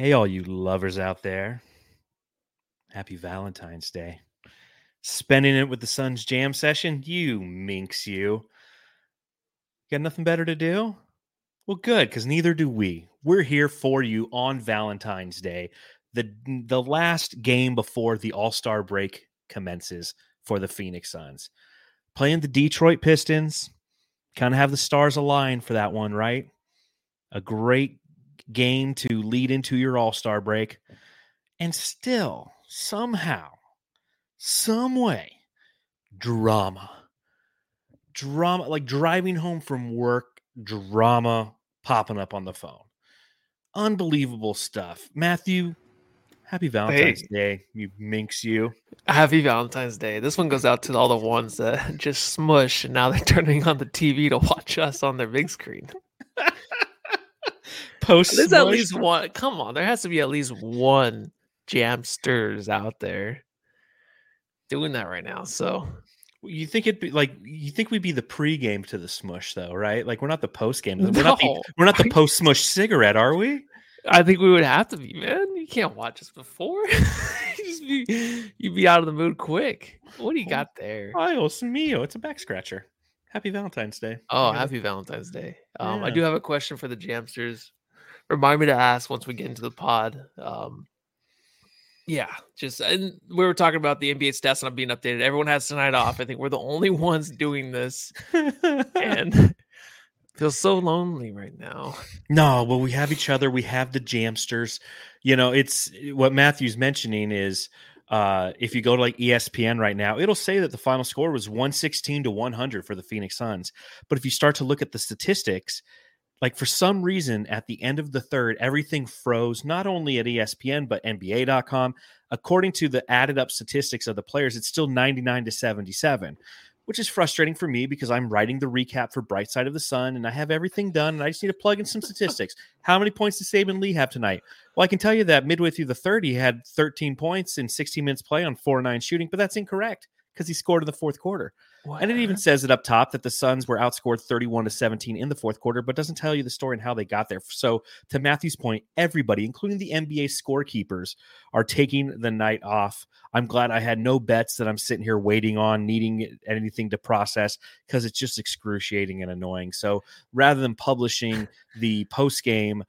Hey, all you lovers out there. Happy Valentine's Day. Spending it with the Suns jam session? You minx, you. Got nothing better to do? Well, good, because neither do we. We're here for you on Valentine's Day, the the last game before the All Star break commences for the Phoenix Suns. Playing the Detroit Pistons, kind of have the stars aligned for that one, right? A great game to lead into your All Star break, and still somehow, some way, drama drama, like driving home from work, drama popping up on the phone. Unbelievable stuff. Matthew, happy Valentine's Hey. Day, you minx you. Happy Valentine's Day. This one goes out to all the ones that just smush and now they're turning on the TV to watch us on their big screen. Post There's at least one. Come on, there has to be at least one jamsters out there doing that right now. So You think it'd be like you think we'd be the pregame to the smush though, right? Like we're not the post game. We're not the No. we're not the post smush cigarette, are we? I think we would have to be, man. You can't watch us before. you be, you'd be out of the mood quick. What do you got there? Oh, it's mio. It's a back scratcher. Happy Valentine's Day. Oh, happy Valentine's Day. Um, I do have a question for the Jamsters. Remind me to ask once we get into the pod. Um, yeah, just and we were talking about the NBA stats not being updated. Everyone has tonight off. I think we're the only ones doing this, and feels so lonely right now. No, well, we have each other. We have the Jamsters. You know, it's what Matthew's mentioning is uh, if you go to like ESPN right now, it'll say that the final score was 116 to 100 for the Phoenix Suns. But if you start to look at the statistics, like for some reason at the end of the third, everything froze, not only at ESPN, but NBA.com. According to the added up statistics of the players, it's still 99 to 77 which is frustrating for me because I'm writing the recap for Bright Side of the Sun and I have everything done and I just need to plug in some statistics. How many points did Saben Lee have tonight? Well, I can tell you that midway through the third, he had 13 points in 16 minutes play on 4 9 shooting, but that's incorrect because he scored in the fourth quarter. And it even says it up top that the Suns were outscored 31 to 17 in the fourth quarter, but doesn't tell you the story and how they got there. So, to Matthew's point, everybody, including the NBA scorekeepers, are taking the night off. I'm glad I had no bets that I'm sitting here waiting on, needing anything to process because it's just excruciating and annoying. So, rather than publishing the post game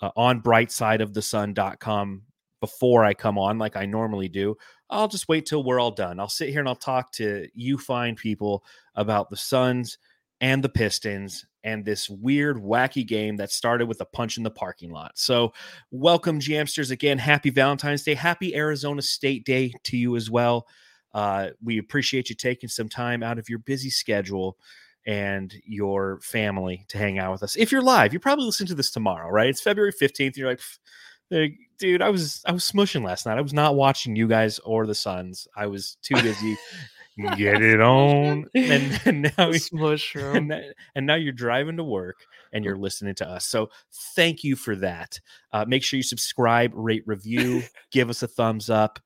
uh, on brightsideofthesun.com before I come on like I normally do, I'll just wait till we're all done. I'll sit here and I'll talk to you fine people about the Suns and the Pistons and this weird, wacky game that started with a punch in the parking lot. So, welcome, Jamsters, again. Happy Valentine's Day. Happy Arizona State Day to you as well. Uh, we appreciate you taking some time out of your busy schedule and your family to hang out with us. If you're live, you're probably listening to this tomorrow, right? It's February 15th. You're like, "Pff, there- dude, I was I was smushing last night. I was not watching you guys or the Suns. I was too busy. Get it on. And, and now smush and, and now you're driving to work and you're listening to us. So thank you for that. Uh, make sure you subscribe, rate, review, give us a thumbs up,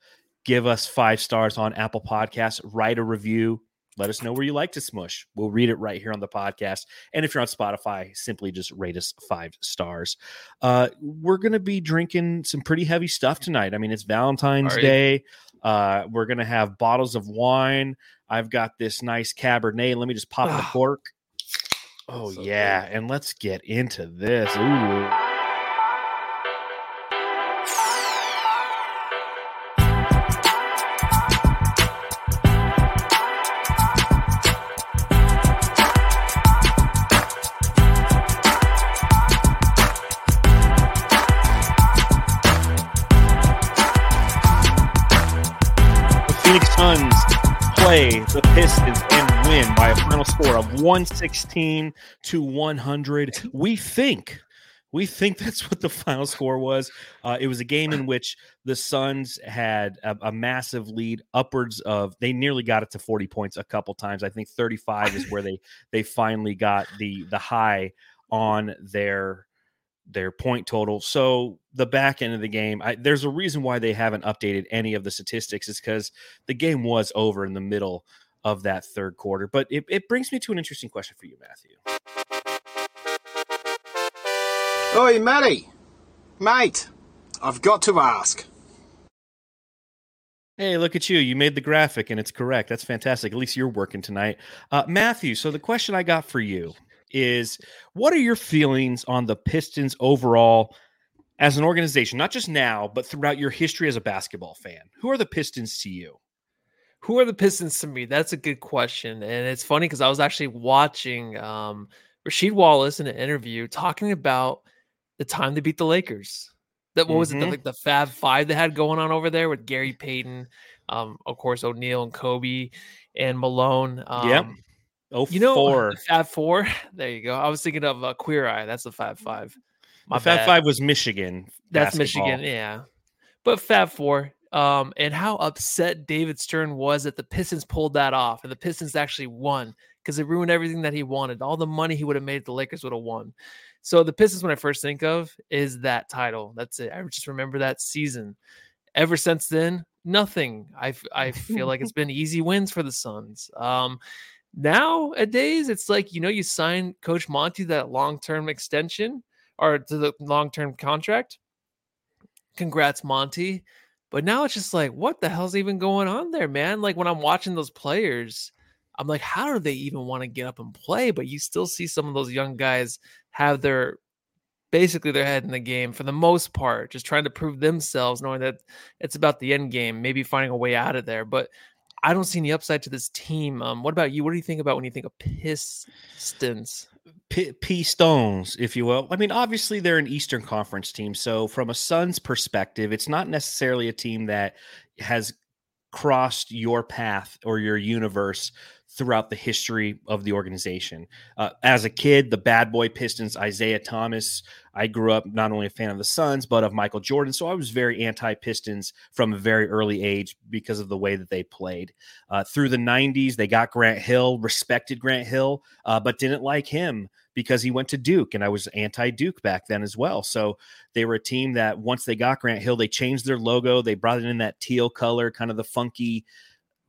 give us five stars on Apple Podcasts, write a review. Let us know where you like to smush. We'll read it right here on the podcast. And if you're on Spotify, simply just rate us five stars. Uh, we're going to be drinking some pretty heavy stuff tonight. I mean, it's Valentine's you? Day. Uh, we're going to have bottles of wine. I've got this nice Cabernet. Let me just pop the cork. Oh, So yeah. And let's get into this. Ooh. The Pistons and win by a final score of 116 to 100. We think We think that's what the final score was. Uh, it was a game in which the Suns had a, a, massive lead, upwards of they nearly got it to 40 points a couple times. I think 35 is where they they finally got the the high on their their point total. So the back end of the game, I, there's a reason why they haven't updated any of the statistics. Is because the game was over in the middle of that third quarter. But it, it brings me to an interesting question for you, Matthew. Oi, Matty. Mate, I've got to ask. Hey, look at you. You made the graphic and it's correct. That's fantastic. At least you're working tonight. Uh, Matthew, so the question I got for you is what are your feelings on the Pistons overall as an organization, not just now, but throughout your history as a basketball fan? Who are the Pistons to you? Who are the Pistons to me? That's a good question. And it's funny because I was actually watching um, Rasheed Wallace in an interview talking about the time they beat the Lakers. That what was mm-hmm. it? The, like the Fab Five they had going on over there with Gary Payton, um, of course O'Neal and Kobe and Malone. Um, yep. Oh, you know, four. Fab Four. There you go. I was thinking of uh, Queer Eye. That's the Fab Five. My the Fab. Five was Michigan. That's basketball. Michigan. Yeah, but Fab Four. Um, and how upset David Stern was that the Pistons pulled that off, and the Pistons actually won because it ruined everything that he wanted. All the money he would have made, the Lakers would have won. So the Pistons, when I first think of, is that title. That's it. I just remember that season. Ever since then, nothing. I I feel like it's been easy wins for the Suns. Um, nowadays, it's like you know, you sign Coach Monty that long term extension or to the long term contract. Congrats, Monty. But now it's just like, what the hell's even going on there, man? Like when I'm watching those players, I'm like, how do they even want to get up and play? But you still see some of those young guys have their basically their head in the game for the most part, just trying to prove themselves, knowing that it's about the end game, maybe finding a way out of there. But I don't see any upside to this team. Um, what about you? What do you think about when you think of Pistons? P, P Stones, if you will. I mean, obviously they're an Eastern Conference team, so from a Suns perspective, it's not necessarily a team that has crossed your path or your universe throughout the history of the organization. Uh, as a kid, the bad boy Pistons, Isiah Thomas. I grew up not only a fan of the Suns, but of Michael Jordan. So I was very anti Pistons from a very early age because of the way that they played. Uh, through the 90s, they got Grant Hill, respected Grant Hill, uh, but didn't like him because he went to Duke. And I was anti Duke back then as well. So they were a team that once they got Grant Hill, they changed their logo. They brought it in that teal color, kind of the funky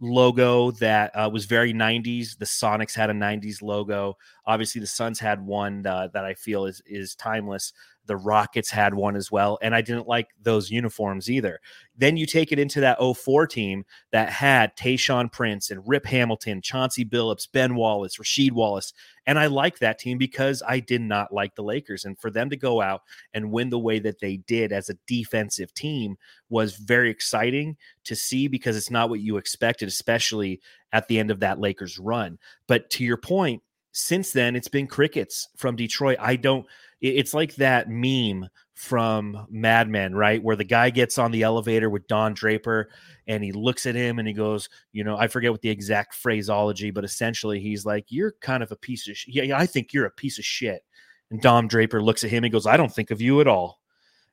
logo that uh, was very 90s. The Sonics had a 90s logo. Obviously, the Suns had one uh, that I feel is is timeless. The Rockets had one as well, and I didn't like those uniforms either. Then you take it into that 04 team that had Tayshaun Prince and Rip Hamilton, Chauncey Billups, Ben Wallace, Rasheed Wallace, and I like that team because I did not like the Lakers. And for them to go out and win the way that they did as a defensive team was very exciting to see because it's not what you expected, especially at the end of that Lakers run. But to your point, since then, it's been crickets from Detroit. I don't it's like that meme from Mad Men, right? Where the guy gets on the elevator with Don Draper and he looks at him and he goes, you know, I forget what the exact phraseology, but essentially he's like, You're kind of a piece of shit. Yeah, I think you're a piece of shit. And Don Draper looks at him and goes, I don't think of you at all.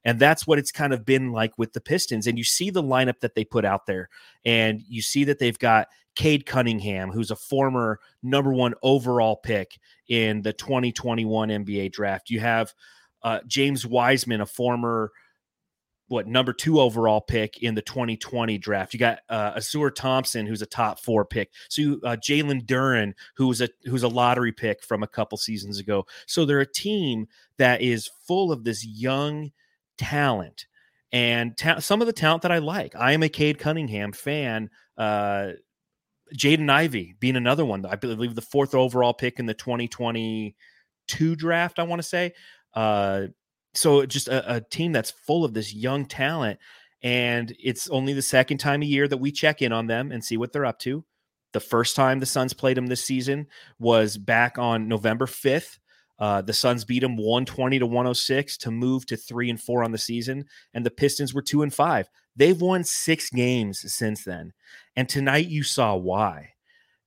And that's what it's kind of been like with the Pistons. And you see the lineup that they put out there, and you see that they've got Cade Cunningham, who's a former number one overall pick in the 2021 NBA draft. You have uh, James Wiseman, a former what number two overall pick in the 2020 draft. You got uh, Ausar Thompson, who's a top four pick. So uh, Jalen Duren, who's a who's a lottery pick from a couple seasons ago. So they're a team that is full of this young talent and ta- some of the talent that I like. I am a Cade Cunningham fan. Uh, Jaden Ivey being another one. I believe the fourth overall pick in the 2022 draft, I want to say. Uh, so just a, a, team that's full of this young talent. And it's only the second time a year that we check in on them and see what they're up to. The first time the Suns played them this season was back on November 5th. Uh, the Suns beat them 120 to 106 to move to three and four on the season, and the Pistons were two and five. They've won six games since then. And tonight you saw why.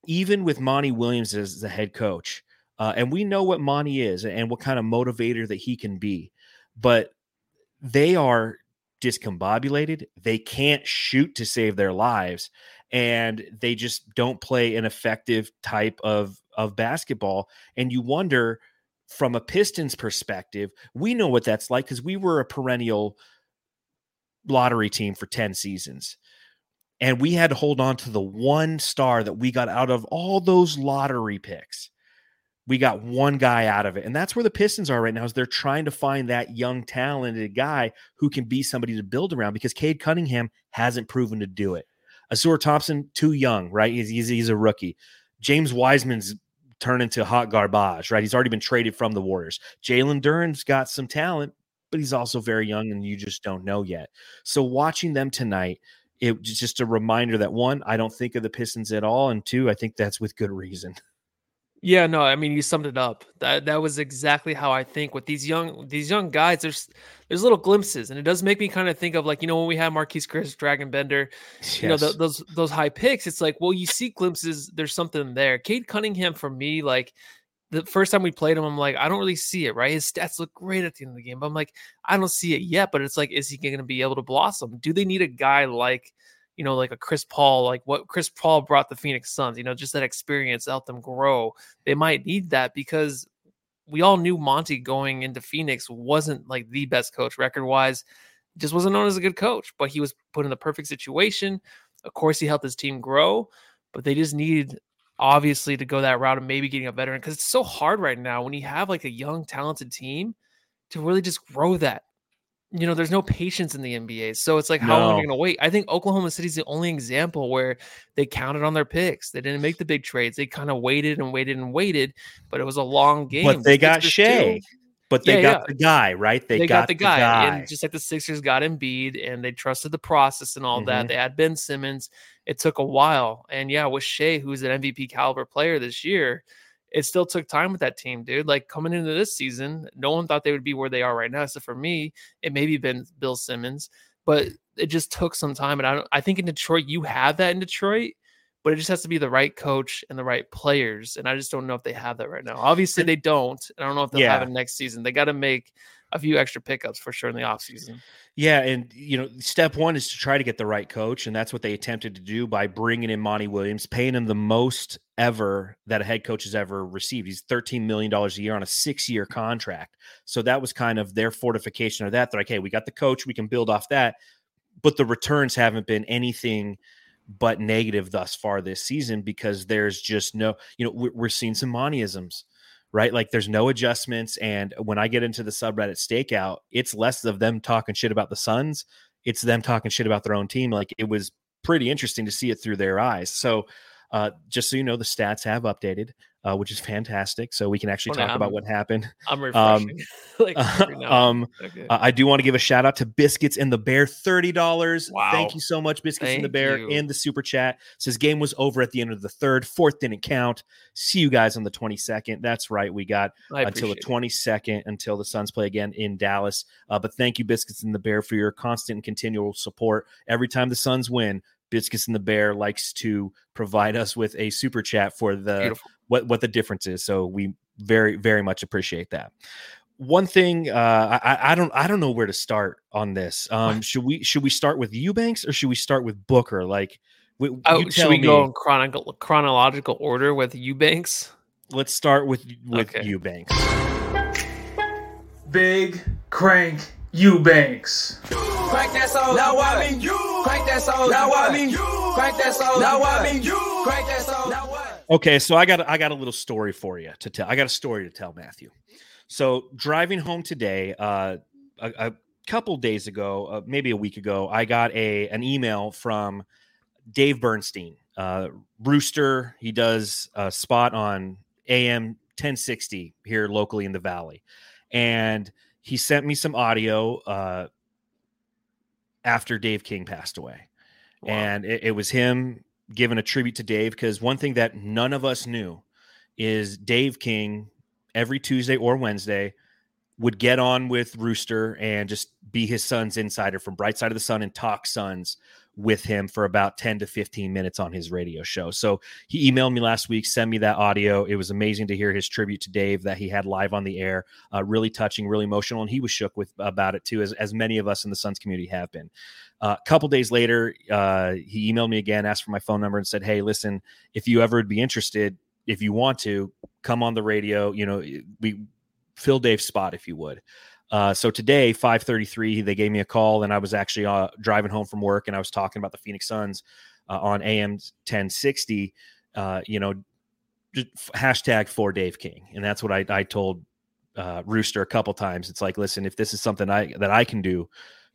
Even with Monty Williams as the head coach, uh, and we know what Monty is and what kind of motivator that he can be. but they are discombobulated. They can't shoot to save their lives, and they just don't play an effective type of of basketball. And you wonder, from a Pistons perspective, we know what that's like because we were a perennial lottery team for ten seasons. And we had to hold on to the one star that we got out of all those lottery picks we got one guy out of it. And that's where the Pistons are right now is they're trying to find that young talented guy who can be somebody to build around because Cade Cunningham hasn't proven to do it. Ausar Thompson, too young, right? He's, he's, he's a rookie. James Wiseman's turned into hot garbage, right? He's already been traded from the Warriors. Jalen Duren's got some talent, but he's also very young and you just don't know yet. So watching them tonight, it was just a reminder that one, I don't think of the Pistons at all. And two, I think that's with good reason. Yeah, no, I mean you summed it up. That that was exactly how I think with these young these young guys. There's there's little glimpses, and it does make me kind of think of like you know when we had Marquese Chriss, Dragan Bender, yes. you know those those high picks. It's like well you see glimpses. There's something there. Cade Cunningham for me like the first time we played him, I'm like, I don't really see it, right? His stats look great at the end of the game, but I'm like, I don't see it yet. But it's like, is he going to be able to blossom? Do they need a guy like you know, like a Chris Paul, like what Chris Paul brought the Phoenix Suns, you know, just that experience helped them grow. They might need that because we all knew Monty going into Phoenix wasn't like the best coach record wise, just wasn't known as a good coach, but he was put in the perfect situation. Of course, he helped his team grow, but they just needed obviously to go that route of maybe getting a veteran because it's so hard right now when you have like a young, talented team to really just grow that you know, there's no patience in the NBA. So it's like, how no. long are you going to wait? I think Oklahoma City's the only example where they counted on their picks. They didn't make the big trades. They kind of waited and waited and waited, but it was a long game. But they got Shai. But they yeah, got yeah. the guy, right? They, they got, got, the, guy. guy. And just like the Sixers got Embiid and they trusted the process and all mm-hmm. that. They had Ben Simmons. It took a while. And yeah, with Shai, who's an MVP caliber player this year, it still took time with that team, dude. Like coming into this season, no one thought they would be where they are right now. So for me, it maybe been Bill Simmons, but it just took some time. And I don't, I think in Detroit, you have that in Detroit, but it just has to be the right coach and the right players. And I just don't know if they have that right now. Obviously, they don't. I don't know if they'll yeah. have it next season. They got to make a few extra pickups for sure in the offseason. Yeah, and you know, step one is to try to get the right coach, and that's what they attempted to do by bringing in Monty Williams, paying him the most ever that a head coach has ever received. He's thirteen million dollars a year on a six-year contract. So that was kind of their fortification of that. They're like, hey, we got the coach, we can build off that, but the returns haven't been anything but negative thus far this season because there's just no, you know, we're, seeing some Montyisms right? Like there's no adjustments. And when I get into the subreddit stakeout, it's less of them talking shit about the Suns. It's them talking shit about their own team. Like it was pretty interesting to see it through their eyes. So uh, just so you know, the stats have updated uh, which is fantastic. So we can actually talk about what happened. I'm um, refreshing. Um, like um, okay. uh, I do want to give a shout out to Biscuits and the Bear, thirty dollars. Wow. Thank you so much, Biscuits Thank and the Bear, you. in the super chat. Says game was over at the end of the third. Fourth didn't count. See you guys on the twenty second. That's right. We got until the twenty second until the Suns play again in Dallas. Uh, but thank you, Biscuits and the Bear, for your constant and continual support. Every time the Suns win, Biscuits and the Bear likes to provide us with a super chat for the Beautiful what what the difference is. So we very very much appreciate that. One thing uh, I, I don't I don't know where to start on this. Um, should we should we start with Eubanks or should we start with Booker? Like, we, oh, should we me. go in chronological chronological order with Eubanks? Let's start with with okay. Eubanks. Big crank Eubanks. Crank that soul. Now I mean you. Crank that soul. Now I mean you. Crank that soul. Now I mean you. Crank that soul. Now what? Okay, so I got I got a little story for you to tell. I got a story to tell, Matthew. So driving home today, uh, a, a couple days ago, uh, maybe a week ago, I got a an email from Dave Bernstein, uh, Rooster. He does a spot on AM 1060 here locally in the Valley, and he sent me some audio uh, after Dave King passed away, wow. and it, it was him giving a tribute to Dave because one thing that none of us knew is Dave King every Tuesday or Wednesday would get on with Rooster and just be his Suns insider from Bright Side of the Sun and talk Suns with him for about 10 to 15 minutes on his radio show. So he emailed me last week, sent me that audio. It was amazing to hear his tribute to Dave that he had live on the air. Uh, really touching, really emotional, and he was shook with about it too, as as many of us in the Suns community have been. A uh, couple days later, uh, he emailed me again, asked for my phone number, and said, "Hey, listen, if you ever would be interested, if you want to, come on the radio. You know, we fill Dave's spot if you would." Uh, so today, 5:33, they gave me a call, and I was actually uh, driving home from work, and I was talking about the Phoenix Suns uh, on AM 1060. Uh, you know, hashtag for Dave King, and that's what I, I told uh, Rooster a couple times. It's like, listen, if this is something I that I can do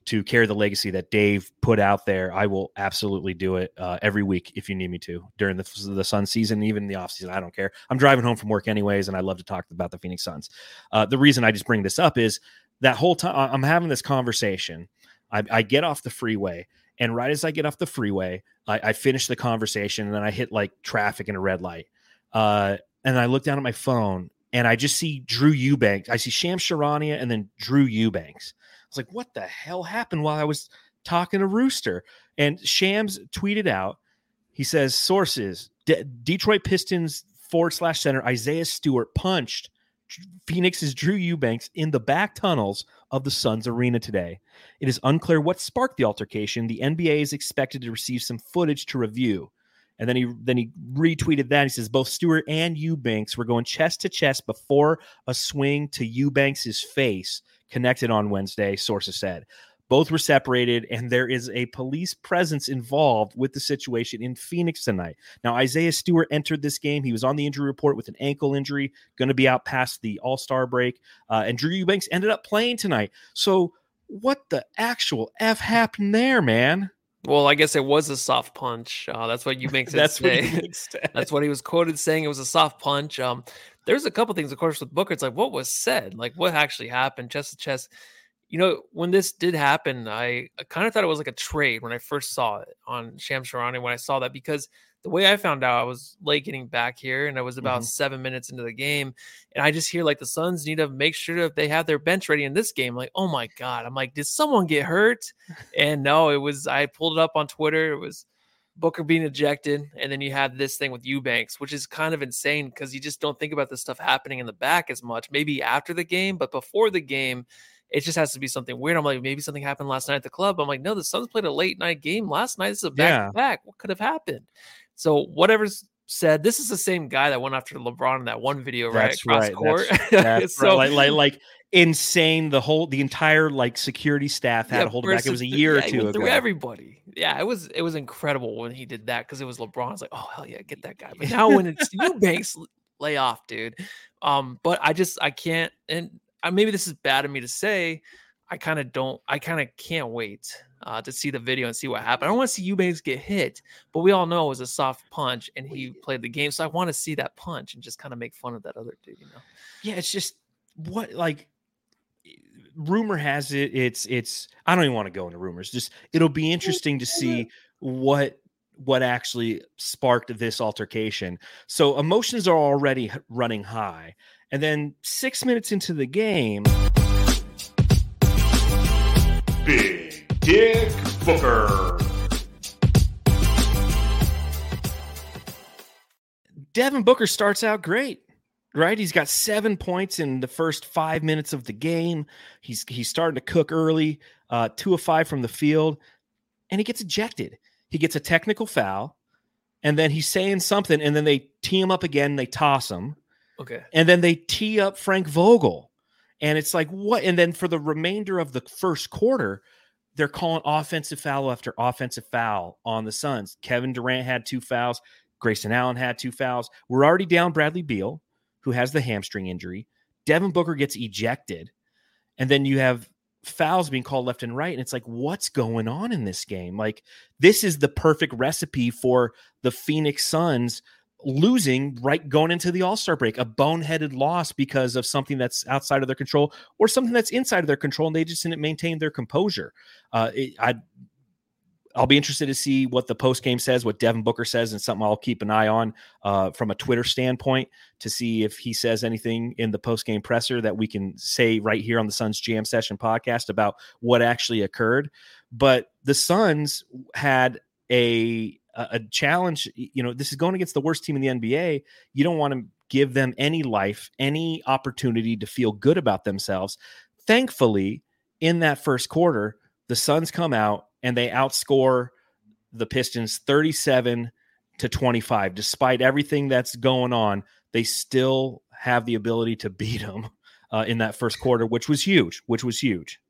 to carry the legacy that Dave put out there, I will absolutely do it uh, every week if you need me to during the the Sun season, even the off season. I don't care. I'm driving home from work anyways, and I love to talk about the Phoenix Suns. The reason I just bring this up is that whole time I'm having this conversation. I, I, get off the freeway, and right as I get off the freeway, I, I finish the conversation, and then I hit like traffic and a red light. Uh, and I look down at my phone, and I just see Drew Eubanks. I see Shams Charania and then Drew Eubanks I was like, what the hell happened while I was talking to Rooster? And Shams tweeted out, he says, sources, De- Detroit Pistons forward slash center Isaiah Stewart punched Phoenix's Drew Eubanks in the back tunnels of the Suns arena today. It is unclear what sparked the altercation. The NBA is expected to receive some footage to review. And then he then he retweeted that. He says both Stewart and Eubanks were going chest to chest before a swing to Eubanks's face connected on Wednesday, sources said. Both were separated, and there is a police presence involved with the situation in Phoenix tonight. Now, Isaiah Stewart entered this game. He was on the injury report with an ankle injury, going to be out past the All Star break. Uh, and Drew Eubanks ended up playing tonight. So, what the actual F happened there, man? Well, I guess it was a soft punch. Uh, that's what Eubanks said. that's, what he that's what he was quoted saying. It was a soft punch. Um, there's a couple things, of course, with Booker. It's like what was said, like what actually happened, chest to chest. You know, when this did happen, I, I kind of thought it was like a trade when I first saw it on Shams Charania. When I saw that, because the way I found out, I was late getting back here, and I was about mm-hmm. seven minutes into the game, and I just hear like the Suns need to make sure that they have their bench ready in this game. Like, oh my god, I'm like, did someone get hurt? and no, it was. I pulled it up on Twitter. It was Booker being ejected, and then you have this thing with Eubanks, which is kind of insane because you just don't think about this stuff happening in the back as much. Maybe after the game, but before the game, it just has to be something weird. I'm like, maybe something happened last night at the club. I'm like, no, the Suns played a late night game last night. This is a back to back. What could have happened? So whatever's said, this is the same guy that went after LeBron in that one video, right? That's Across right. court. That's, that's so right. like, like, like insane. The whole, the entire like security staff had yeah, to hold it back. It was a year yeah, or two ago. everybody. Yeah, it was it was incredible when he did that because it was LeBron. I was like, oh hell yeah, get that guy. But now when it's Eubanks, lay off, dude. Um, but I just I can't, and maybe this is bad of me to say. I kind of don't. I kind of can't wait uh, to see the video and see what happened. I don't want to see Eubanks get hit, but we all know it was a soft punch and he played the game. So I want to see that punch and just kind of make fun of that other dude. You know? Yeah, it's just what like rumor has it it's it's i don't even want to go into rumors just it'll be interesting to see what what actually sparked this altercation so emotions are already running high and then six minutes into the game big dick booker devin booker starts out great right? He's got seven points in the first five minutes of the game. He's he's starting to cook early, uh, two of five from the field, and he gets ejected. He gets a technical foul, and then he's saying something, and then they tee him up again. They toss him. Okay. And then they tee up Frank Vogel. And it's like, what? And then for the remainder of the first quarter, they're calling offensive foul after offensive foul on the Suns. Kevin Durant had two fouls. Grayson Allen had two fouls. We're already down Bradley Beal who has the hamstring injury. Devin Booker gets ejected. And then you have fouls being called left and right. And it's like, what's going on in this game? Like, this is the perfect recipe for the Phoenix Suns losing right going into the All Star break, a boneheaded loss because of something that's outside of their control or something that's inside of their control, and they just didn't maintain their composure. Uh, it, I I'll be interested to see what the post game says, what Devin Booker says, and something I'll keep an eye on uh, from a Twitter standpoint to see if he says anything in the post game presser that we can say right here on the Suns Jam Session podcast about what actually occurred. But the Suns had a a challenge. You know, this is going against the worst team in the NBA. You don't want to give them any life, any opportunity to feel good about themselves. Thankfully, in that first quarter, the Suns come out and they outscore the Pistons 37 to 25. Despite everything that's going on, they still have the ability to beat them uh, in that first quarter, which was huge, which was huge.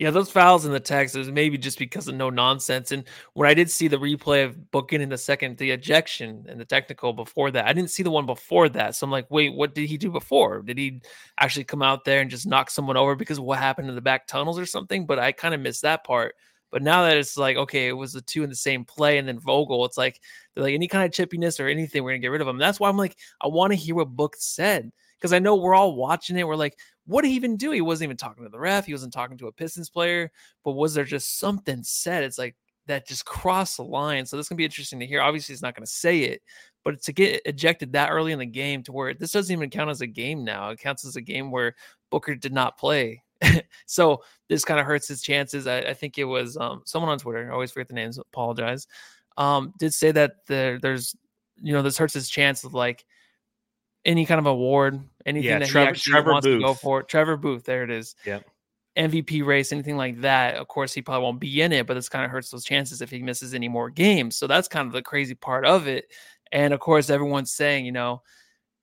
Yeah, those fouls in the text is maybe just because of no nonsense. And when I did see the replay of booking in the second, the ejection and the technical before that, I didn't see the one before that. So I'm like, wait, what did he do before? Did he actually come out there and just knock someone over because what happened in the back tunnels or something? But I kind of missed that part. But now that it's like, okay, it was the two in the same play, and then Vogel, it's like they're like any kind of chippiness or anything, we're gonna get rid of him. That's why I'm like, I want to hear what Book said because I know we're all watching it. We're like, what did he even do? He wasn't even talking to the ref. He wasn't talking to a Pistons player. But was there just something said? It's like that just crossed the line. So this can be interesting to hear. Obviously, he's not going to say it, but to get ejected that early in the game to where this doesn't even count as a game now. It counts as a game where Booker did not play. so this kind of hurts his chances. I, I think it was um, someone on Twitter. I always forget the names. Apologize. Um, did say that there, there's, you know, this hurts his chance of like any kind of award, anything yeah, that Trevor, he actually Trevor wants Booth. to go for. Trevor Booth, there it is. Yeah. MVP race, anything like that. Of course, he probably won't be in it, but this kind of hurts those chances if he misses any more games. So that's kind of the crazy part of it. And of course, everyone's saying, you know,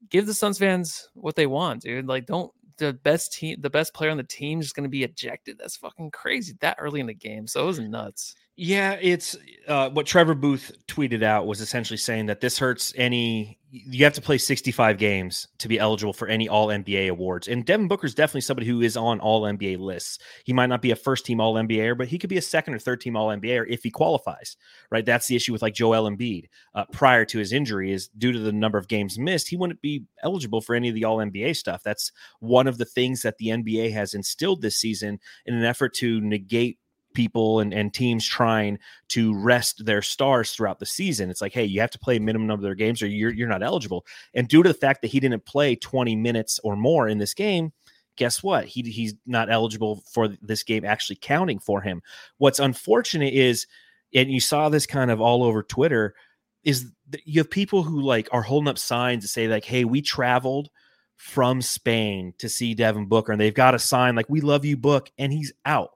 give the Suns fans what they want, dude. Like, don't the best team, the best player on the team is going to be ejected. That's fucking crazy that early in the game. So it was nuts. Yeah, it's uh, what Trevor Booth tweeted out was essentially saying that this hurts any. You have to play 65 games to be eligible for any All NBA awards. And Devin Booker is definitely somebody who is on All NBA lists. He might not be a first team All NBA, but he could be a second or third team All NBA if he qualifies. Right, that's the issue with like Joel Embiid uh, prior to his injury is due to the number of games missed. He wouldn't be eligible for any of the All NBA stuff. That's one of the things that the NBA has instilled this season in an effort to negate people and, and teams trying to rest their stars throughout the season. It's like, hey, you have to play a minimum number of their games or you're you're not eligible. And due to the fact that he didn't play 20 minutes or more in this game, guess what? He he's not eligible for this game actually counting for him. What's unfortunate is, and you saw this kind of all over Twitter, is you have people who like are holding up signs to say like, hey, we traveled from Spain to see Devin Booker, and they've got a sign like, we love you, Book, and he's out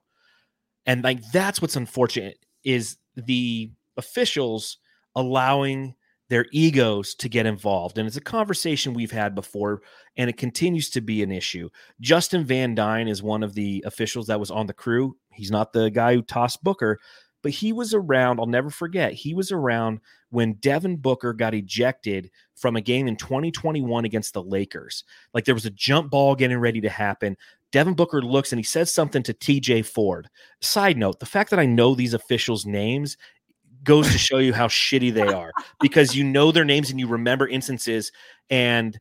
and like that's what's unfortunate is the officials allowing their egos to get involved. And it's a conversation we've had before, and it continues to be an issue. Justin Van Duyne is one of the officials that was on the crew. He's not the guy who tossed Booker, but he was around. I'll never forget. He was around when Devin Booker got ejected from a game in 2021 against the Lakers. Like there was a jump ball getting ready to happen. Devin Booker looks and he says something to TJ Ford. Side note, the fact that I know these officials' names goes to show you how shitty they are because you know their names and you remember instances. And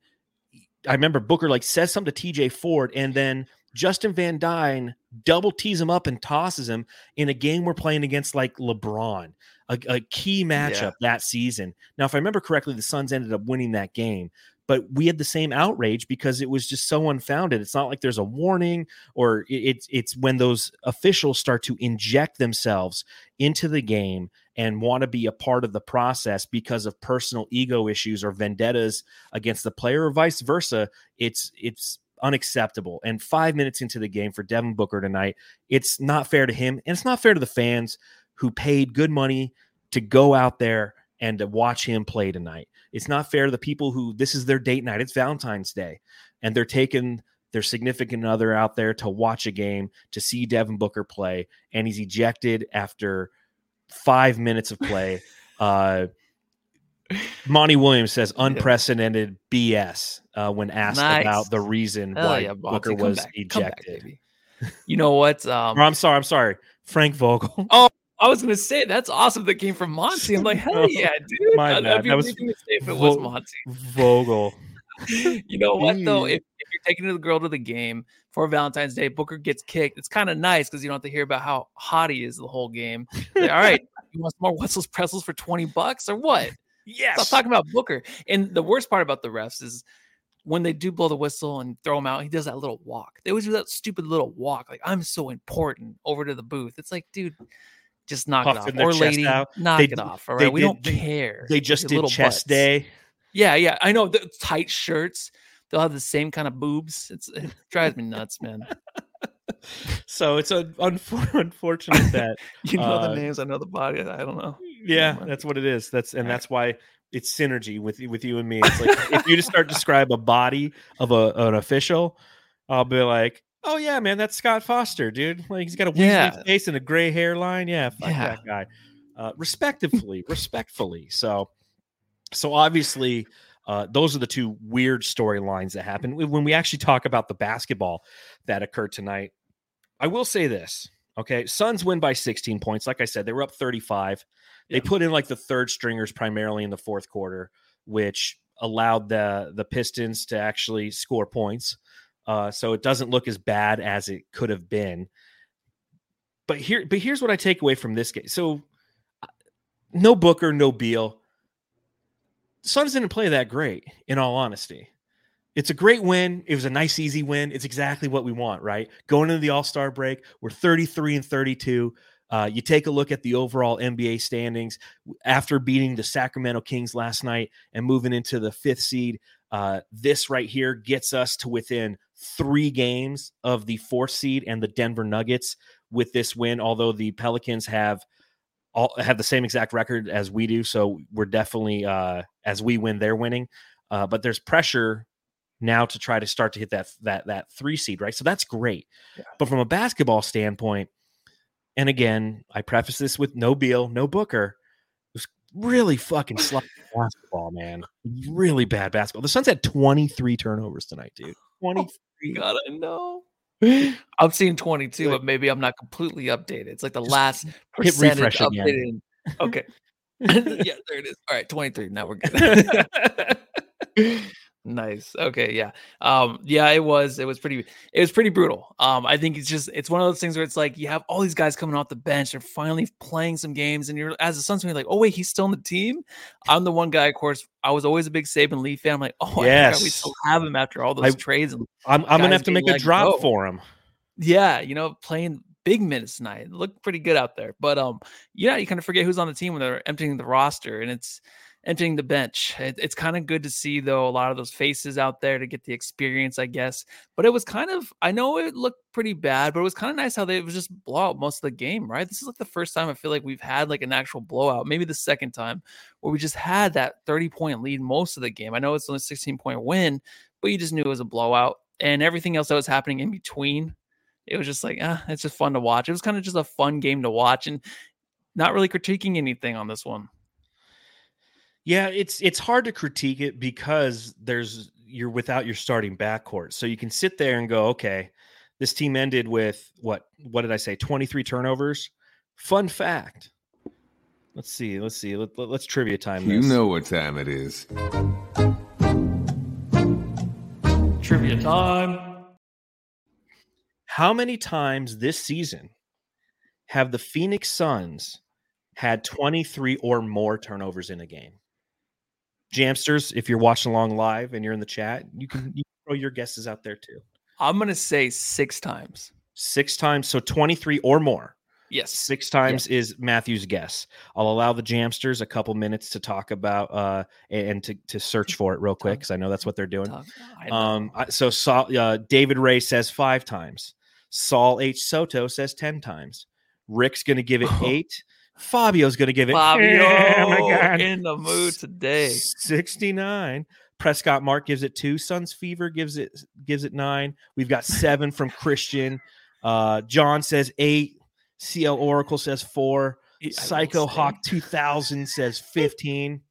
I remember Booker like says something to TJ Ford and then Justin Van Duyne double tees him up and tosses him in a game we're playing against like LeBron, a, a key matchup yeah. that season. Now, if I remember correctly, the Suns ended up winning that game, but we had the same outrage because it was just so unfounded. It's not like there's a warning or it's it's when those officials start to inject themselves into the game and want to be a part of the process because of personal ego issues or vendettas against the player or vice versa. It's it's unacceptable. And five minutes into the game for Devin Booker tonight, it's not fair to him and it's not fair to the fans who paid good money to go out there and to watch him play tonight. It's not fair to the people who this is their date night. It's Valentine's Day and they're taking their significant other out there to watch a game to see Devin Booker play and he's ejected after 5 minutes of play. Uh Monty Williams says unprecedented. BS uh, when asked nice. about the reason Hell why yeah, Booker was back. ejected. Back, you know what? Um, I'm sorry. I'm sorry. Frank Vogel. Oh, I was gonna say that's awesome. That came from Monty. I'm like, hell yeah, dude. My I'd, bad. I'd was if it was Monty. Vogel. you know what though? If, if, you're taking the girl to the game for Valentine's Day. Booker gets kicked. It's kind of nice because you don't have to hear about how hot he is the whole game. Like, All right, you want some more Wetzel's pretzels for 20 bucks or what? Yes. Stop talking about Booker. And the worst part about the refs is when they do blow the whistle and throw him out, he does that little walk. They always do that stupid little walk, like I'm so important over to the booth. It's like, dude, just knock it off. Or lady, out. knock They it off. All right. We did- don't they- care. They just Your did chest butts. day. Yeah, yeah. I know the tight shirts. They'll have the same kind of boobs. It's it drives me nuts, man. So it's a unfor- unfortunate that You know Uh, the names, I know the body. I don't know. Yeah, that's what it is. That's and that's why it's synergy with you- with you and me. It's like if you just start to describe a body of a an official, I'll be like, oh yeah, man, that's Scott Foster, dude. Like he's got a Weasley Yeah. face and a gray hairline. Yeah, fuck Yeah. that guy. Uh, respectively, respectfully. So, so obviously, uh, those are the two weird storylines that happen. When we actually talk about the basketball that occurred tonight, I will say this. Okay, Suns win by 16 points. Like I said, they were up 35. They Yeah. put in like the third stringers primarily in the fourth quarter, which allowed the the Pistons to actually score points. Uh, so it doesn't look as bad as it could have been. But here, but here's what I take away from this game. So, uh, no Booker, no Beal. Suns didn't play that great, in all honesty. It's a great win. It was a nice, easy win. It's exactly what we want, right? Going into the All Star break, we're 33 and 32. Uh, you take a look at the overall NBA standings after beating the Sacramento Kings last night and moving into the fifth seed. Uh, this right here gets us to within three games of the fourth seed and the Denver Nuggets with this win. Although the Pelicans have all have the same exact record as we do, so we're definitely uh, as we win, they're winning. Uh, but there's pressure now to try to start to hit that that that three seed, right? So that's great. But from a basketball standpoint, and again, I preface this with no Beal, no Booker. It was really fucking sloppy basketball, man. Really bad basketball. The Suns had 23 turnovers tonight, dude. 23. God, I know. I'm seeing 22, but maybe I'm not completely updated. It's like the last hit percentage refresh updated. Okay. yeah, there it is. All right, 23. Now we're good. Nice. Okay, yeah. Um, yeah, it was it was pretty it was pretty brutal. Um, I think it's just it's one of those things where it's like you have all these guys coming off the bench, they're finally playing some games, and you're as a Suns fan, like, oh wait, he's still on the team. I'm the one guy, of course. I was always a big Saben Lee fan. I'm like, oh, I forgot we still have him after all I- those trades. And I'm, I'm gonna have to make a drop go. for him. yeah, you know, playing big minutes tonight. Looked pretty good out there. But um, yeah, you kind of forget who's on the team when they're emptying the roster and it's emptying the bench. It, it's kind of good to see though a lot of those faces out there to get the experience, I guess. But it was kind of I know it looked pretty bad, but it was kind of nice how they was just blowout most of the game, right? This is like the first time I feel like we've had like an actual blowout, maybe the second time where we just had that 30 point lead most of the game. I know it's only a 16 point win, but you just knew it was a blowout. And everything else that was happening in between it was just like, ah, it's just fun to watch. It was kind of just a fun game to watch and not really critiquing anything on this one. Yeah, it's it's hard to critique it because there's you're without your starting backcourt. So you can sit there and go, okay, this team ended with what what did I say? 23 turnovers. Fun fact. Let's see. Let's see. Let, let, us trivia time You know what time it is. Trivia time. How many times this season have the Phoenix Suns had 23 or more turnovers in a game? Jamsters, if you're watching along live and you're in the chat, you can, you can throw your guesses out there too. I'm gonna say six times. Six times, so 23 or more. Yes. Six times is Matthew's guess. I'll allow the Jamsters a couple minutes to talk about uh and to, to search for it real quick because I know that's what they're doing. Talk- I know. Um, so Saul, uh, David Ray says five times. Saul H. Soto says ten times. Rick's going to give it eight. Fabio's going to give it. Fabio Oh in the mood today. Sixty-nine. Prescott Mark gives it two. Suns Fever gives it gives it nine. We've got seven from Christian. Uh, John says eight. CL Oracle says four. I Psycho Hawk two thousand says fifteen.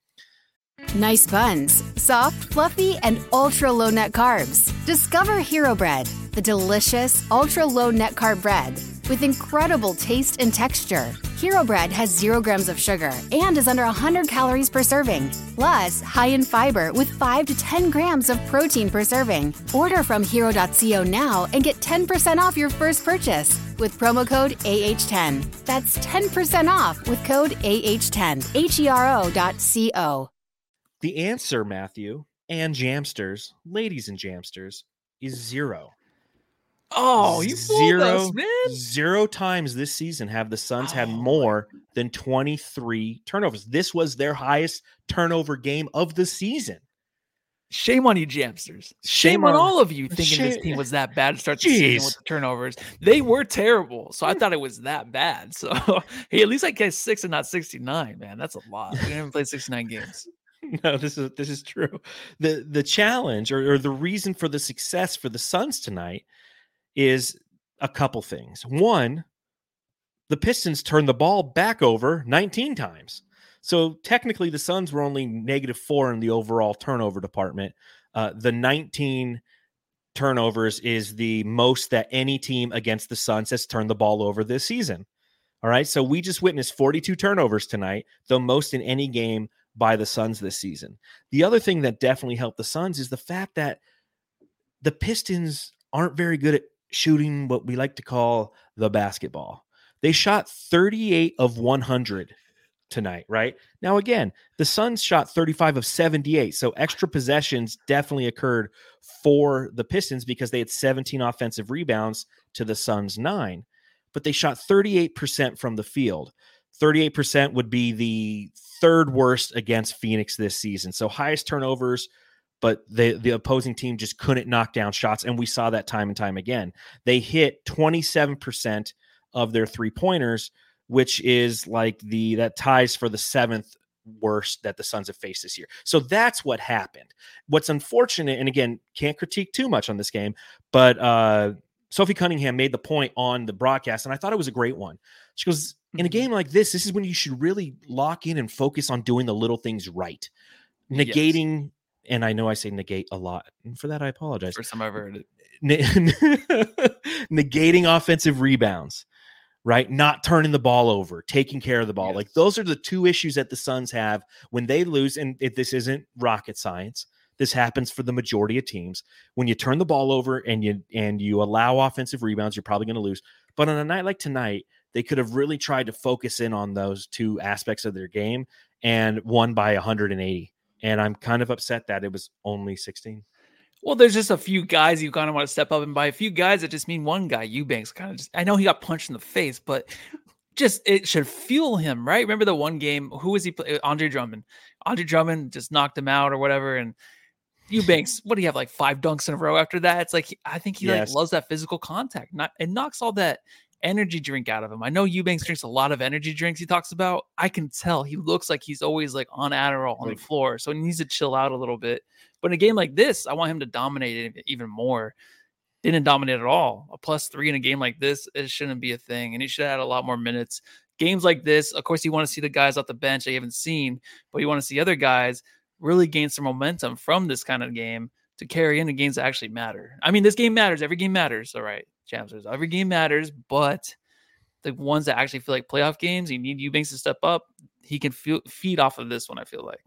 Nice buns, soft, fluffy, and ultra low net carbs. Discover Hero Bread, the delicious ultra low net carb bread with incredible taste and texture. Hero Bread has zero grams of sugar and is under 100 calories per serving, plus high in fiber with 5 to 10 grams of protein per serving. Order from hero.co now and get 10% off your first purchase with promo code AH10. That's 10% off with code AH10. H E R O dot C O. The answer, Matthew and Jamsters, ladies and Jamsters, is zero. Oh, you zero, us, man. zero times this season have the Suns had Oh, my more than 23 turnovers. This was their highest turnover game of the season. Shame on you, Jamsters. Shame, Shame on on- all of you thinking this team was that bad to start the season with the turnovers. They were terrible. So I thought it was that bad. So hey, at least I get six and not 69, man. That's a lot. We haven't played 69 games. No, this is this is true. The the challenge or, or the reason for the success for the Suns tonight is a couple things. One, the Pistons turned the ball back over 19 times. So technically the Suns were only negative four in the overall turnover department. Uh, the 19 turnovers is the most that any team against the Suns has turned the ball over this season. All right. So we just witnessed 42 turnovers tonight, the most in any game by the Suns this season. The other thing that definitely helped the Suns is the fact that the Pistons aren't very good at shooting what we like to call the basketball. They shot 38 of 100 tonight, right? Now, again, the Suns shot 35 of 78. So extra possessions definitely occurred for the Pistons because they had 17 offensive rebounds to the Suns' nine, but they shot 38% from the field. 38% would be the third worst against Phoenix this season. So highest turnovers, but the the opposing team just couldn't knock down shots and we saw that time and time again. They hit 27% of their three-pointers, which is like the that ties for the seventh worst that the Suns have faced this year. So that's what happened. What's unfortunate and again, can't critique too much on this game, but uh Sophie Cunningham made the point on the broadcast, and I thought it was a great one. She goes, In a Mhm. game like this, this is when you should really lock in and focus on doing the little things right. Yes. And I know I say negate a lot. And for that, I apologize. First time I've heard it. Ne- negating offensive rebounds, right? Not turning the ball over, taking care of the ball. Like those are the two issues that the Suns have when they lose. And if this isn't rocket science, this happens for the majority of teams. When you turn the ball over and you and you allow offensive rebounds, you're probably going to lose. But on a night like tonight, they could have really tried to focus in on those two aspects of their game and won by 180. And I'm kind of upset that it was only 16. Well, there's just a few guys you kind of want to step up, and by a few guys, that just mean one guy. Eubanks kind of just. I know he got punched in the face, but just it should fuel him, right? Remember the one game? Who was he? Play? Uh, Andre Drummond. Andre Drummond just knocked him out or whatever, and Eubanks. what do you have like five dunks in a row after that? It's like I think he Yes. like loves that physical contact. Not it knocks all that energy drink out of him. I know Eubanks drinks a lot of energy drinks. He talks about. I can tell he looks like he's always like on Adderall on the floor, so he needs to chill out a little bit. But in a game like this, I want him to dominate it even more. Didn't dominate at all. A plus three in a game like this, it shouldn't be a thing. And he should have had a lot more minutes. Games like this, of course, you want to see the guys off the bench that you haven't seen, but you want to see other guys really gain some momentum from this kind of game to carry into games that actually matter. I mean, this game matters. Every game matters. All right, chancellors. Every game matters, but the ones that actually feel like playoff games, you need Eubanks to step up. He can feel, feed off of this one. I feel like.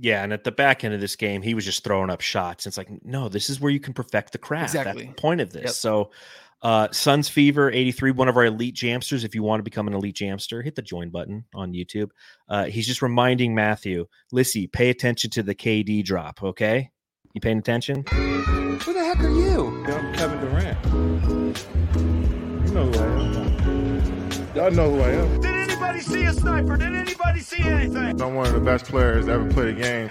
Yeah, and at the back end of this game, he was just throwing up shots. It's like, no, this is where you can perfect the craft. That's Exactly. the point of this. Yep. So, uh, Suns Fever 83, one of our elite jamsters. If you want to become an elite jamster, hit the join button on YouTube. Uh, he's just reminding Matthew, Lissy, pay attention to the KD drop, okay? You paying attention? Who the heck are you? I'm Kevin Durant. You know who I am. Y'all know who I am. Did anybody see a sniper? Did anybody see anything? I'm one of the best players to ever play the game.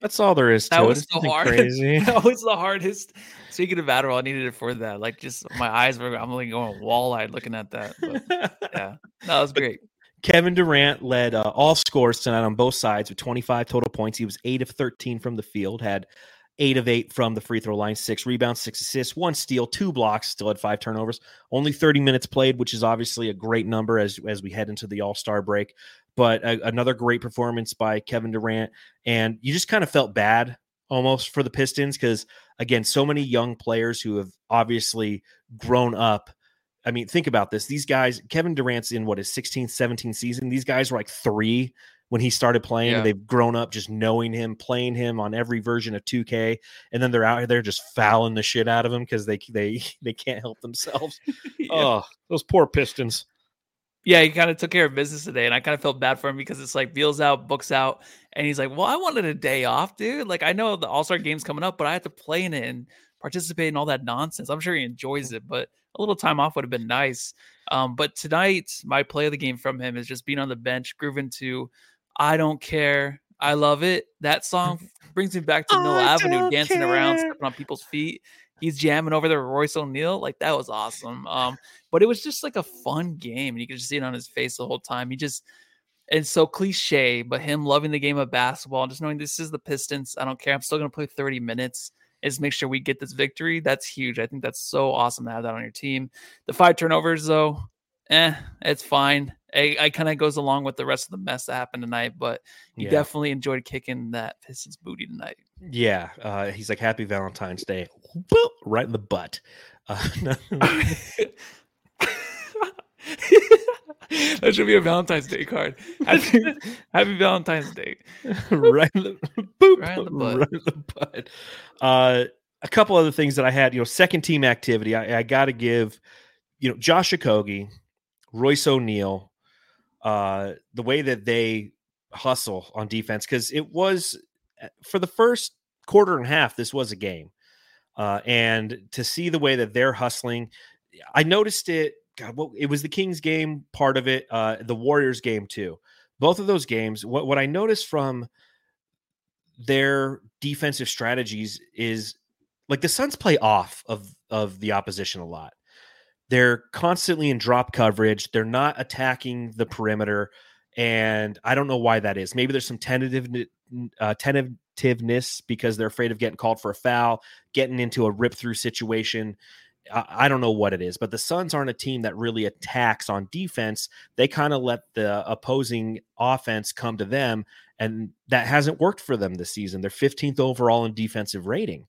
That's all there is to it. That was It's so hard. Crazy. that was the hardest. Speaking of Adderall, I needed it for that. Like, just my eyes were. I'm like going wall-eyed looking at that. But yeah, that was great. Kevin Durant led uh, all scores tonight on both sides with 25 total points. He was 8 of 13 from the field, had 8 of 8 from the free throw line, 6 rebounds, 6 assists, 1 steal, 2 blocks, still had 5 turnovers. Only 30 minutes played, which is obviously a great number as as we head into the All-Star break. But a, another great performance by Kevin Durant and you just kind of felt bad almost for the Pistons cuz again, so many young players who have obviously grown up I mean, think about this. These guys, Kevin Durant's in what his 16th, 17th season. These guys were like three when he started playing. Yeah. They've grown up just knowing him, playing him on every version of 2K, and then they're out there just fouling the shit out of him because they they they can't help themselves. Yeah. Oh, those poor Pistons. Yeah, he kind of took care of business today, and I kind of felt bad for him because it's like Beal's out, books out, and he's like, "Well, I wanted a day off, dude. Like, I know the All Star game's coming up, but I have to play in it and participate in all that nonsense. I'm sure he enjoys it, but a little time off would have been nice. Um, but tonight, my play of the game from him is just being on the bench, grooving to "I Don't Care, I Love It." That song brings me back to Mill Avenue, dancing around, stepping on people's feet. He's jamming over there with Royce O'Neal. Like that was awesome. Um, but it was just like a fun game, and you could just see it on his face the whole time. He just and so cliche, but him loving the game of basketball and just knowing this is the Pistons. I don't care. I'm still gonna play 30 minutes. Is make sure we get this victory. That's huge. I think that's so awesome to have that on your team. The five turnovers, though, eh, it's fine. I, I kind of goes along with the rest of the mess that happened tonight, but you Yeah. definitely enjoyed kicking that Pistons booty tonight. Yeah, uh, he's like Happy Valentine's Day, right in the butt. Uh, that should be a Valentine's Day card. Happy, happy Valentine's Day. right in the boop, Right in the butt. right in the butt. Uh, a couple other things that I had, you know, second team activity. I, I got to give, you know, Josh Okogie, Royce O'Neal, uh, the way that they hustle on defense because it was uh, for the first quarter and a half. This was a game, uh, and to see the way that they're hustling, I noticed it. God, what it was the Kings game part of it, uh, the Warriors game too. Both of those games. What what I noticed from their defensive strategies is like the Suns play off of of the opposition a lot. They're constantly in drop coverage. They're not attacking the perimeter, and I don't know why that is. Maybe there's some tentative uh, tentativeness because they're afraid of getting called for a foul, getting into a rip through situation. I, don't know what it is, but the Suns aren't a team that really attacks on defense. They kind of let the opposing offense come to them, and that hasn't worked for them this season. They're 15th overall in defensive rating.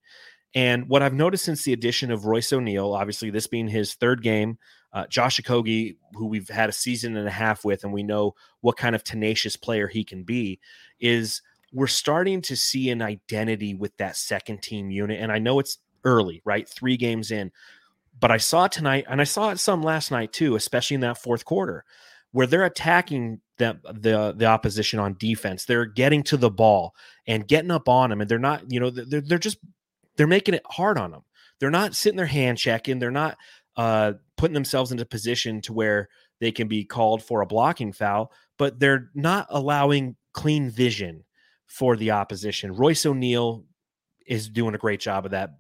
And what I've noticed since the addition of Royce O'Neal, obviously this being his third game, uh, Josh Okogie, who we've had a season and a half with, and we know what kind of tenacious player he can be, is we're starting to see an identity with that second team unit. And I know it's early, right? Three games in, but I saw it tonight, and I saw it some last night too, especially in that fourth quarter, where they're attacking the the the opposition on defense. They're getting to the ball and getting up on them, and they're not, you know, they're they're just they're making it hard on them. They're not sitting there hand checking. They're not uh, putting themselves into position to where they can be called for a blocking foul, but they're not allowing clean vision for the opposition. Royce O'Neal is doing a great job of that.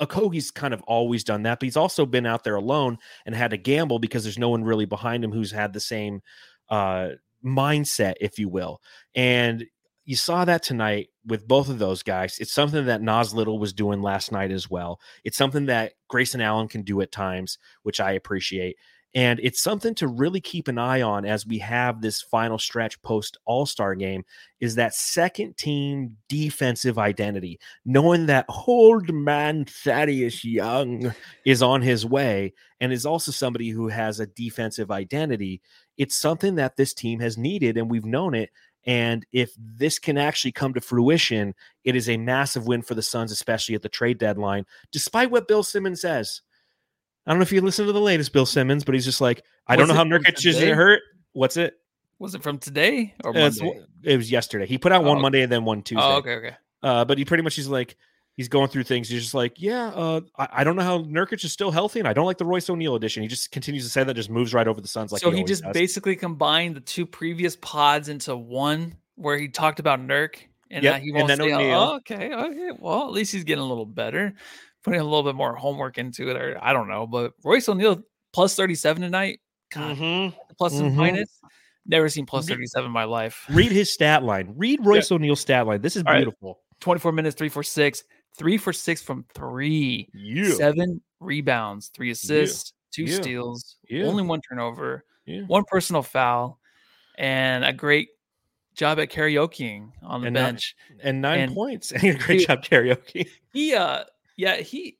Okogie's kind of always done that, but he's also been out there alone and had to gamble because there's no one really behind him who's had the same uh, mindset, if you will. And you saw that tonight with both of those guys. It's something that Nas Little was doing last night as well. It's something that Grayson Allen can do at times, which I appreciate. And it's something to really keep an eye on as we have this final stretch post All Star game is that second team defensive identity, knowing that old man Thaddeus Young is on his way and is also somebody who has a defensive identity. It's something that this team has needed, and we've known it. And if this can actually come to fruition, it is a massive win for the Suns, especially at the trade deadline, despite what Bill Simmons says. I don't know if you listen to the latest Bill Simmons, but he's just like, I Was don't know how Nurkic is hurt. What's it? Was it from today or Monday? it was yesterday. He put out one Oh. Monday and then one Tuesday. Oh, okay, okay. Uh, but he pretty much he's like he's going through things. He's just like, yeah, uh, I, I don't know how Nurkic is still healthy, and I don't like the Royce O'Neal edition. He just continues to say that, just moves right over the Suns. Like so he, always just does. basically combined the two previous pods into one where he talked about Nurk and Yep, that he and won't then say, O'Neal. oh, okay, okay. Well, at least he's getting a little better, putting a little bit more homework into it, or I don't know. But Royce O'Neal plus 37 tonight. God, Mhm. plus and minus. Never seen 37 in my life. Read his stat line. Read Royce O'Neal's stat line. This is All right. beautiful. 24 minutes, three for six, three for six from three, Yeah. seven rebounds, three assists, two Yeah. steals, Yeah. only one turnover, Yeah. one personal foul, and a great job at karaokeing on the And not- bench. And nine And- points. And a great Dude- job, karaoke. He, uh, yeah, he,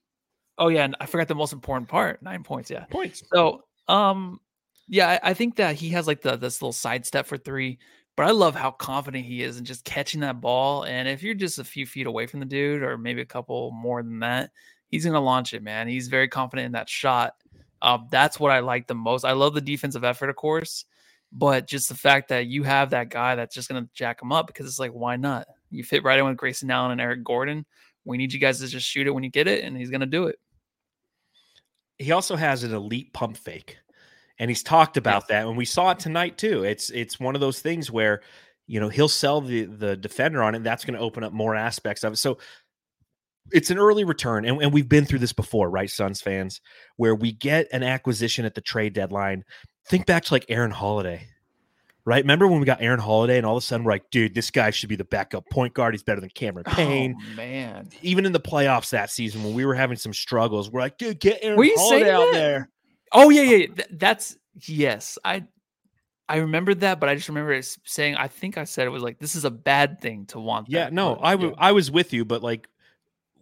oh yeah, and I forgot the most important part, nine points. Yeah. Points. So, Um, yeah, I, I think that he has like the this little sidestep for three, but I love how confident he is in just catching that ball. And if you're just a few feet away from the dude, or maybe a couple more than that, he's gonna launch it, man. He's very confident in that shot. Um, that's what I like the most. I love the defensive effort, of course, but just the fact that you have that guy that's just gonna jack him up because it's like, why not? You fit right in with Grayson Allen and Eric Gordon. We need you guys to just shoot it when you get it, and he's gonna do it. He also has an elite pump fake and he's talked about that and we saw it tonight too. It's it's one of those things where you know he'll sell the the defender on it and that's going to open up more aspects of it. So it's an early return and, and we've been through this before right suns fans? Where we get an acquisition at the trade deadline. Think back to like aaron holiday right remember when we got aaron holiday and all of a sudden we're like dude this guy should be the backup point guard he's better than cameron oh, payne Oh, man. even in the playoffs that season when we were having some struggles we're like dude get aaron Were you holiday out that? there Oh yeah, yeah. yeah. Th- that's yes. I I remember that, but I just remember it saying. I think I said it was like this is a bad thing to want. Yeah, that, no, but, I yeah. w- I was with you, but like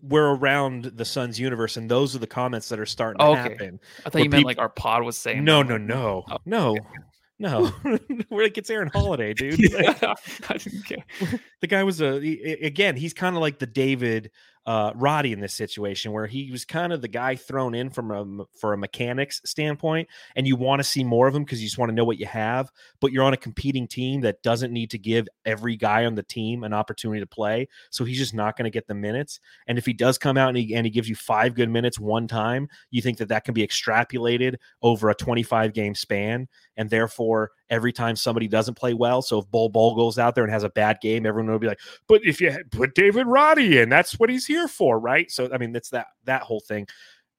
we're around the Suns universe, and those are the comments that are starting to Oh, okay. happen. I thought you meant peop- like our pod was saying. No, that. no, no, oh, no, no. Where it gets Aaron Holiday, dude. Like, I didn't care. the guy was a he- again. He's kind of like the David uh, Roddy in this situation, where he was kind of the guy thrown in from a for a mechanics standpoint, and you want to see more of him because you just want to know what you have. But you're on a competing team that doesn't need to give every guy on the team an opportunity to play, so he's just not going to get the minutes. And if he does come out and he, and he gives you five good minutes one time, you think that that can be extrapolated over a 25 game span, and therefore every time somebody doesn't play well, so if Bol Bol goes out there and has a bad game, everyone will be like but if you put David Roddy in, that's what he's here for, right? So I mean, that's that that whole thing.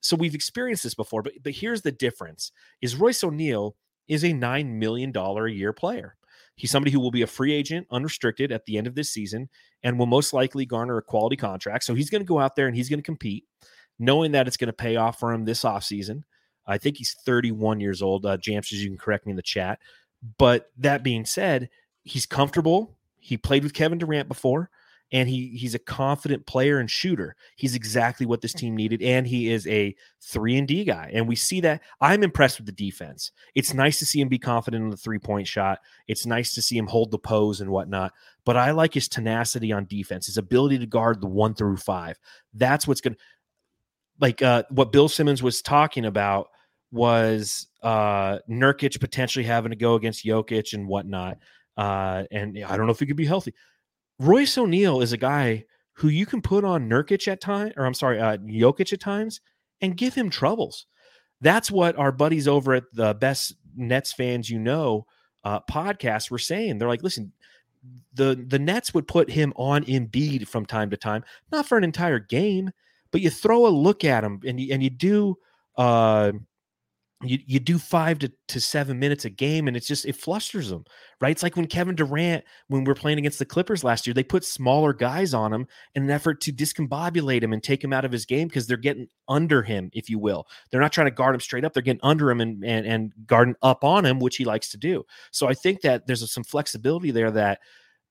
So we've experienced this before, but but here's the difference: is Royce O'Neal is a nine million dollar a year player. He's somebody who will be a free agent, unrestricted at the end of this season, and will most likely garner a quality contract. So he's going to go out there and he's going to compete, knowing that it's going to pay off for him this offseason. I think he's 31 years old. Uh, Jamsters, you can correct me in the chat. But that being said, he's comfortable. He played with Kevin Durant before, and he he's a confident player and shooter. He's exactly what this team needed, and he is a three and D guy. And we see that. I'm impressed with the defense. It's nice to see him be confident in the three point shot. It's nice to see him hold the pose and whatnot. But I like his tenacity on defense, his ability to guard the one through five. That's what's going to like uh, what Bill Simmons was talking about was uh, Nurkic potentially having to go against Jokic and whatnot. Uh, and I don't know if he could be healthy. Royce O'Neal is a guy who you can put on Nurkic at time, or I'm sorry, uh, Jokic at times, and give him troubles. That's what our buddies over at the Best Nets Fans You Know uh, podcast were saying. They're like, listen, the the Nets would put him on Embiid from time to time, not for an entire game, but you throw a look at him and you, and you do uh, you you do five to, to seven minutes a game and it's just it flusters them right? It's like when kevin durant when we are playing against the clippers last year they put smaller guys on him in an effort to discombobulate him and take him out of his game because they're getting under him if you will. They're not trying to guard him straight up they're getting under him and and, and guarding up on him which he likes to do. So i think that there's some flexibility there that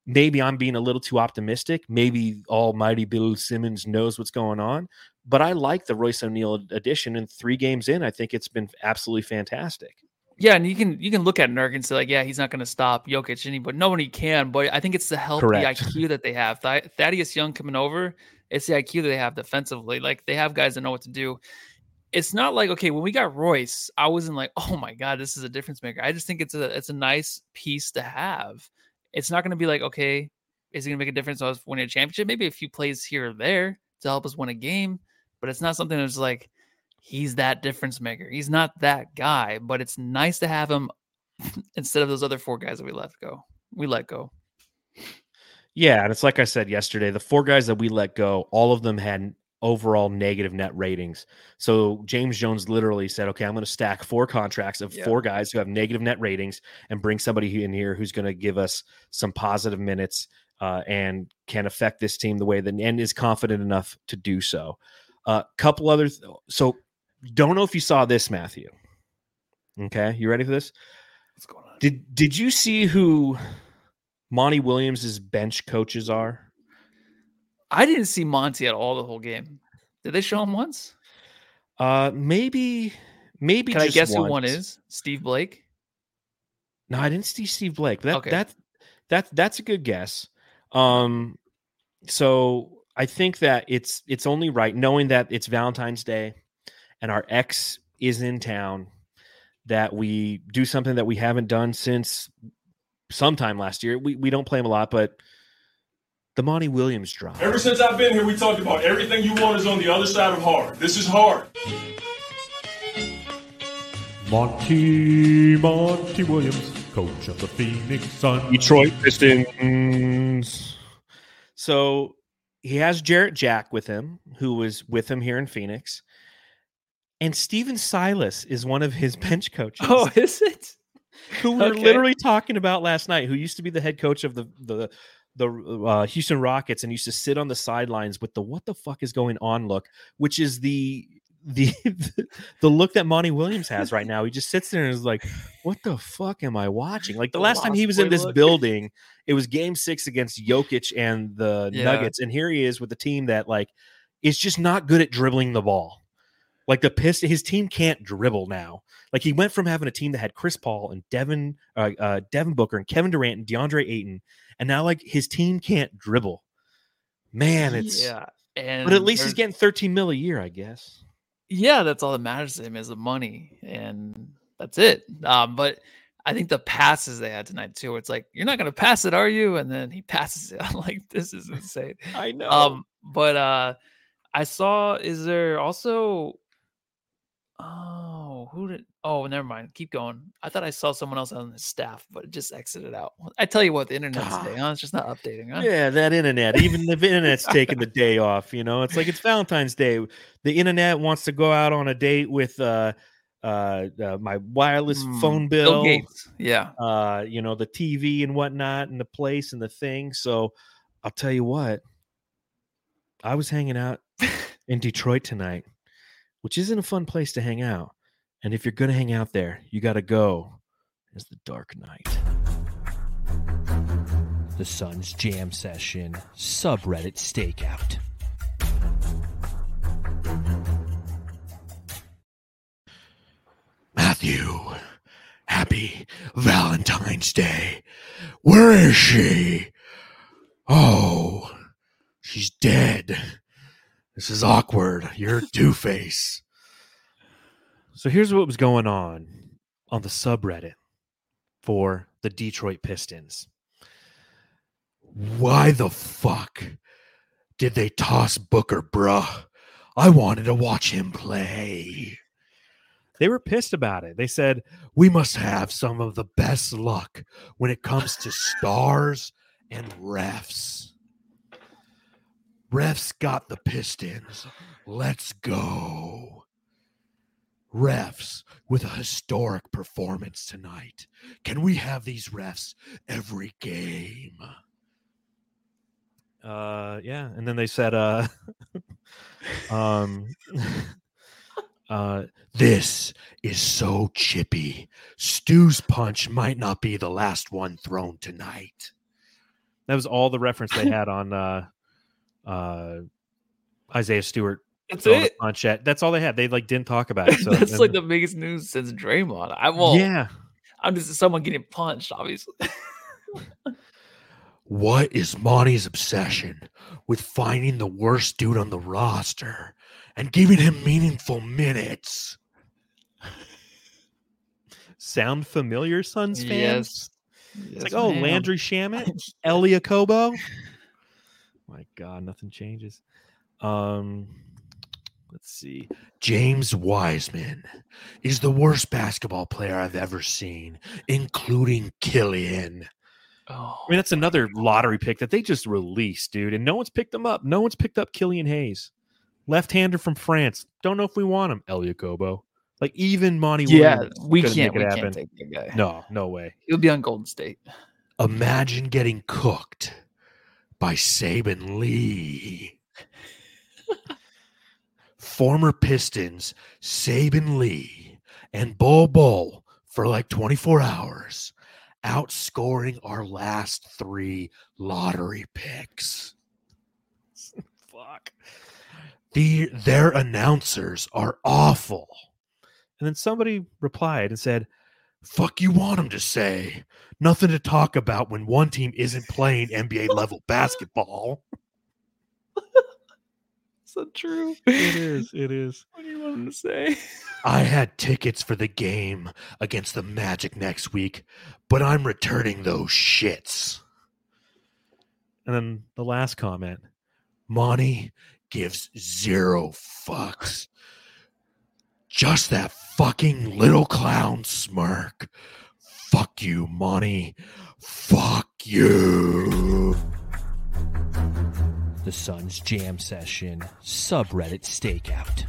maybe i'm being a little too optimistic. Maybe almighty bill simmons knows what's going on but I like the Royce O'Neal addition. And three games in, I think it's been absolutely fantastic. Yeah, and you can you can look at Nurk and say like, yeah, he's not going to stop Jokic, any, but nobody can. But I think it's the healthy Correct. IQ that they have. Th- Thaddeus Young coming over, it's the IQ that they have defensively. Like they have guys that know what to do. It's not like okay, when we got Royce, I wasn't like, oh my god, this is a difference maker. I just think it's a it's a nice piece to have. It's not going to be like okay, is it going to make a difference on us winning a championship? Maybe a few plays here or there to help us win a game, but it's not something that's like he's that difference maker. He's not that guy, but it's nice to have him instead of those other four guys that we let go. We let go. Yeah. And it's like I said yesterday, the four guys that we let go, all of them had overall negative net ratings. So James Jones literally said, okay, I'm going to stack four contracts of Yeah. four guys who have negative net ratings and bring somebody in here who's going to give us some positive minutes uh, and can affect this team the way that and is confident enough to do so. A uh, couple others. So don't know if you saw this, Matthew. Okay, you ready for this? What's going on? Did Did you see who Monty Williams's bench coaches are? I didn't see Monty at all the whole game. Did they show him once? Uh, maybe Maybe Can I guess who one is? Steve Blake. No, I didn't see Steve Blake. That Okay. that that that's a good guess. Um, so I think that it's it's only right, knowing that it's Valentine's Day, and our ex is in town, that we do something that we haven't done since sometime last year. We we don't play him a lot, but the Monty Williams drop. Ever since I've been here, we talked about everything you want is on the other side of hard. This is hard. Monty, Monty Williams, coach of the Phoenix Suns. Detroit Pistons. So he has Jarrett Jack with him, who was with him here in Phoenix. And Stephen Silas is one of his bench coaches. Oh, is it? who we are okay. literally talking about last night, who used to be the head coach of the the the uh, Houston Rockets and used to sit on the sidelines with the "What the fuck is going on?" look, which is the the the look that Monty Williams has right now. He just sits there and is like, "What the fuck am I watching?" Like the The last time he was in this look. building, it was Game Six against Jokic and the Yeah. Nuggets, and here he is with a team that like is just not good at dribbling the ball. Like the piss, his team can't dribble now. Like he went from having a team that had Chris Paul and Devin, uh, uh, Devin Booker and Kevin Durant and DeAndre Ayton, and now like his team can't dribble. Man, it's yeah. And but at least he's getting 13 mil a year, I guess. Yeah, that's all that matters to him is the money, and that's it. Um, but I think the passes they had tonight too, it's like you're not gonna pass it, are you? And then he passes it. I'm like, this is insane. I know. Um, but uh, I saw. Is there also? Oh, who did? Oh, never mind. Keep going. I thought I saw someone else on his staff, but it just exited out. I tell you what, the internet's Ah. today, huh? It's just not updating, huh? Yeah, that internet. Even the internet's taking the day off. You know, it's like it's Valentine's Day. The internet wants to go out on a date with uh, uh, uh my wireless Hmm, phone Bill. Yeah. uh, you know, the TV and whatnot, and the place and the thing. So I'll tell you what, I was hanging out in Detroit tonight, which isn't a fun place to hang out. And if you're going to hang out there, you got to go as the Dark Knight. The Sun's Jam Session subreddit stakeout. Matthew, happy Valentine's Day. Where is she? Oh, she's dead. This is awkward. You're a dooface. So here's what was going on on the subreddit for the Detroit Pistons. Why the fuck did they toss Booker, bruh? I wanted to watch him play. They were pissed about it. They said, We must have some of the best luck when it comes to stars and refs. Refs got the Pistons. Let's go. Refs with a historic performance tonight. Can we have these refs every game? uh yeah and then they said uh um uh This is so chippy. Stu's punch might not be the last one thrown tonight. that was all the reference they had on uh uh isaiah stewart That's it. punch at that's all they had they like didn't talk about it so That's and- like the biggest news since Draymond. I won't. yeah I'm just someone getting punched, obviously. What is Monty's obsession with finding the worst dude on the roster and giving him meaningful minutes? sound familiar suns fans yes. it's like oh ma'am. landry shamet elie okobo my god nothing changes um let's see James Wiseman is the worst basketball player I've ever seen, including Killian. Oh, I mean, that's another lottery pick that they just released, dude, and no one's picked them up. No one's picked up Killian Hayes, left-hander from France. Don't know if we want him, Elie Okobo. Like even Monty yeah, Williams we can't. make We it can't happen. take that guy. No, no way. he'll be on Golden State. Imagine getting cooked by Saben Lee. Former Pistons, Saben Lee, and Bol Bol for like 24 hours, outscoring our last three lottery picks. Fuck. The, their announcers are awful. And then somebody replied and said, Fuck you want him to say? Nothing to talk about when one team isn't playing NBA level basketball. so true. It is. It is. What do you want him to say? I had tickets for the game against the Magic next week, but I'm returning those shits. And then the last comment Monty gives zero fucks. Just that fucking little clown smirk. Fuck you, Monty. Fuck you. The Suns Jam Session subreddit stakeout.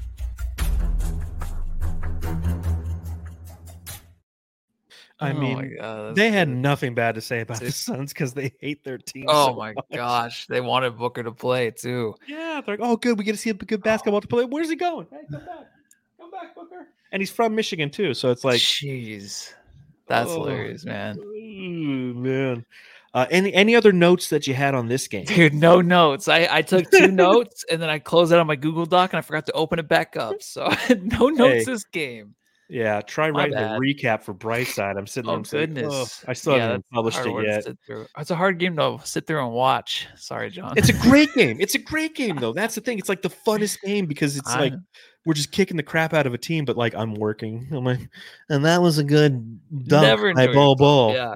I Oh mean, God, that's they had nothing bad to say about the Suns because they hate their team. Oh so my much. gosh, they wanted Booker to play too. Yeah, they're like, oh, good. We get to see a good basketball to play. Where's he going? Hey, come back. Come back, Booker. And he's from Michigan too. So it's like, jeez, that's Oh. hilarious, man. man. Uh, any any other notes that you had on this game? Dude, no notes. I, I took two notes and then I closed it on my Google Doc and I forgot to open it back up. So no notes Hey. this game. Yeah, try My writing bad. a recap for Brightside. I'm sitting. Oh I'm saying, goodness, "Ugh, I still Yeah, haven't even that's a published it yet. It's a hard game to sit through and watch. Sorry, John. It's a great game. It's a great game though. That's the thing. It's like the funnest game because it's I like know. We're just kicking the crap out of a team, but like I'm working. I'm like, and that was a good dunk Never by Yeah.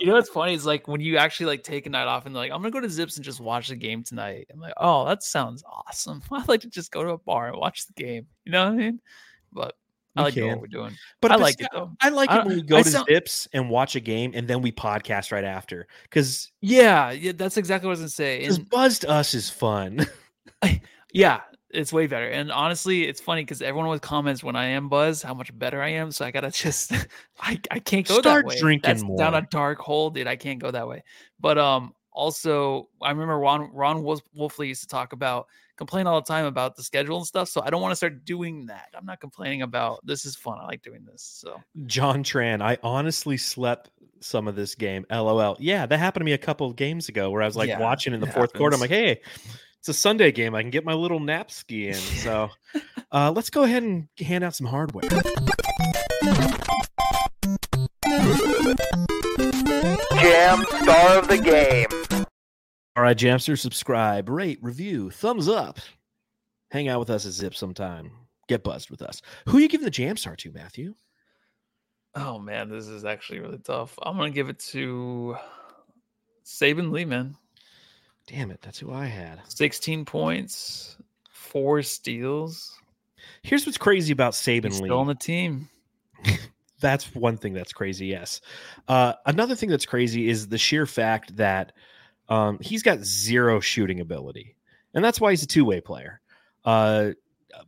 you know what's funny is like when you actually like take a night off and like, I'm gonna go to Zips and just watch the game tonight. I'm like, oh, that sounds awesome. I'd like to just go to a bar and watch the game. You know what I mean? But I like what we're doing. But I like it though. I like I it when we go I to sound- Zips and watch a game and then we podcast right after. Because Yeah, yeah, that's exactly what I was gonna say. Buzz to us is fun. yeah, it's way better. And honestly, it's funny because everyone always comments when I am Buzz how much better I am. So I gotta just I, I can't go Start that way. drinking That's down a dark hole, dude. I can't go that way. But um also I remember Ron Ron Wolf, Wolfley used to talk about complain all the time about the schedule and stuff. So I don't want to start doing that. I'm not complaining about this is fun. I like doing this. So John Tran, I honestly slept some of this game. LOL. Yeah, that happened to me a couple of games ago where I was like Yeah, watching in the fourth quarter. I'm like, hey, it's a Sunday game. I can get my little nap ski in. So uh, let's go ahead and hand out some hardware. Jam star of the game. All right, Jamster, subscribe, rate, review, thumbs up. Hang out with us at Zip sometime. Get buzzed with us. Who you giving the jam star to, Matthew? oh man, this is actually really tough. I'm gonna give it to Saben Lee, man. Damn it, that's who I had. 16 points, four steals. Here's what's crazy about Saben He's Lee. still on the team. that's one thing that's crazy. Yes. Uh, another thing that's crazy is the sheer fact that um, he's got zero shooting ability, and that's why he's a two way player. Uh,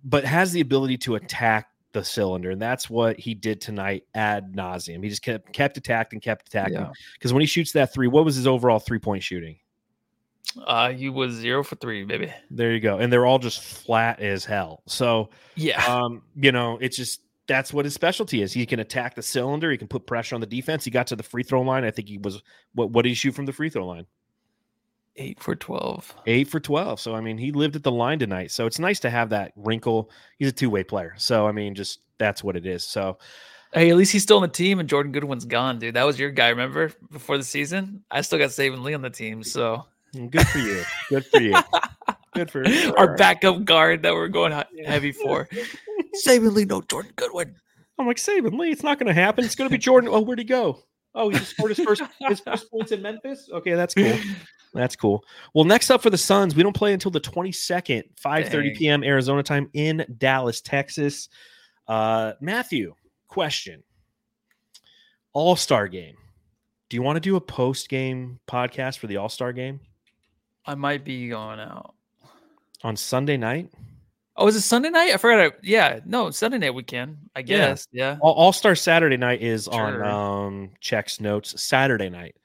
but has the ability to attack the cylinder, and that's what he did tonight ad nauseum. He just kept kept attacking, and kept attacking. Yeah. Because when he shoots that three, what was his overall three point shooting? Uh, he was zero for three, baby. There you go. And they're all just flat as hell. So Yeah. um, you know, it's just that's what his specialty is. He can attack the cylinder. He can put pressure on the defense. He got to the free throw line. I think he was what? What did he shoot from the free throw line? Eight for 12. Eight for twelve. So I mean, he lived at the line tonight. So it's nice to have that wrinkle. He's a two way player. So I mean, just that's what it is. So Hey, at least he's still on the team and Jordan Goodwin's gone, dude. That was your guy, remember? Before the season? I still got Saben Lee on the team. So good for you. Good for you. Good for you. our backup guard that we're going heavy for. Saben Lee, no Jordan Goodwin. I'm like Saben Lee. It's not going to happen. It's going to be Jordan. Oh, where'd he go? Oh, he just scored his first his first points in Memphis. Okay, that's cool. That's cool. Well, next up for the Suns, we don't play until the 22nd, 5:30 p.m. Arizona time in Dallas, Texas. Uh, Matthew, question: All Star game. Do you want to do a post game podcast for the All Star game I might be going out. on Sunday night? Oh, is it Sunday night? I forgot. I, yeah, no, Sunday night we can. I guess. Yeah. All Star Saturday night is on um, checks notes Saturday night.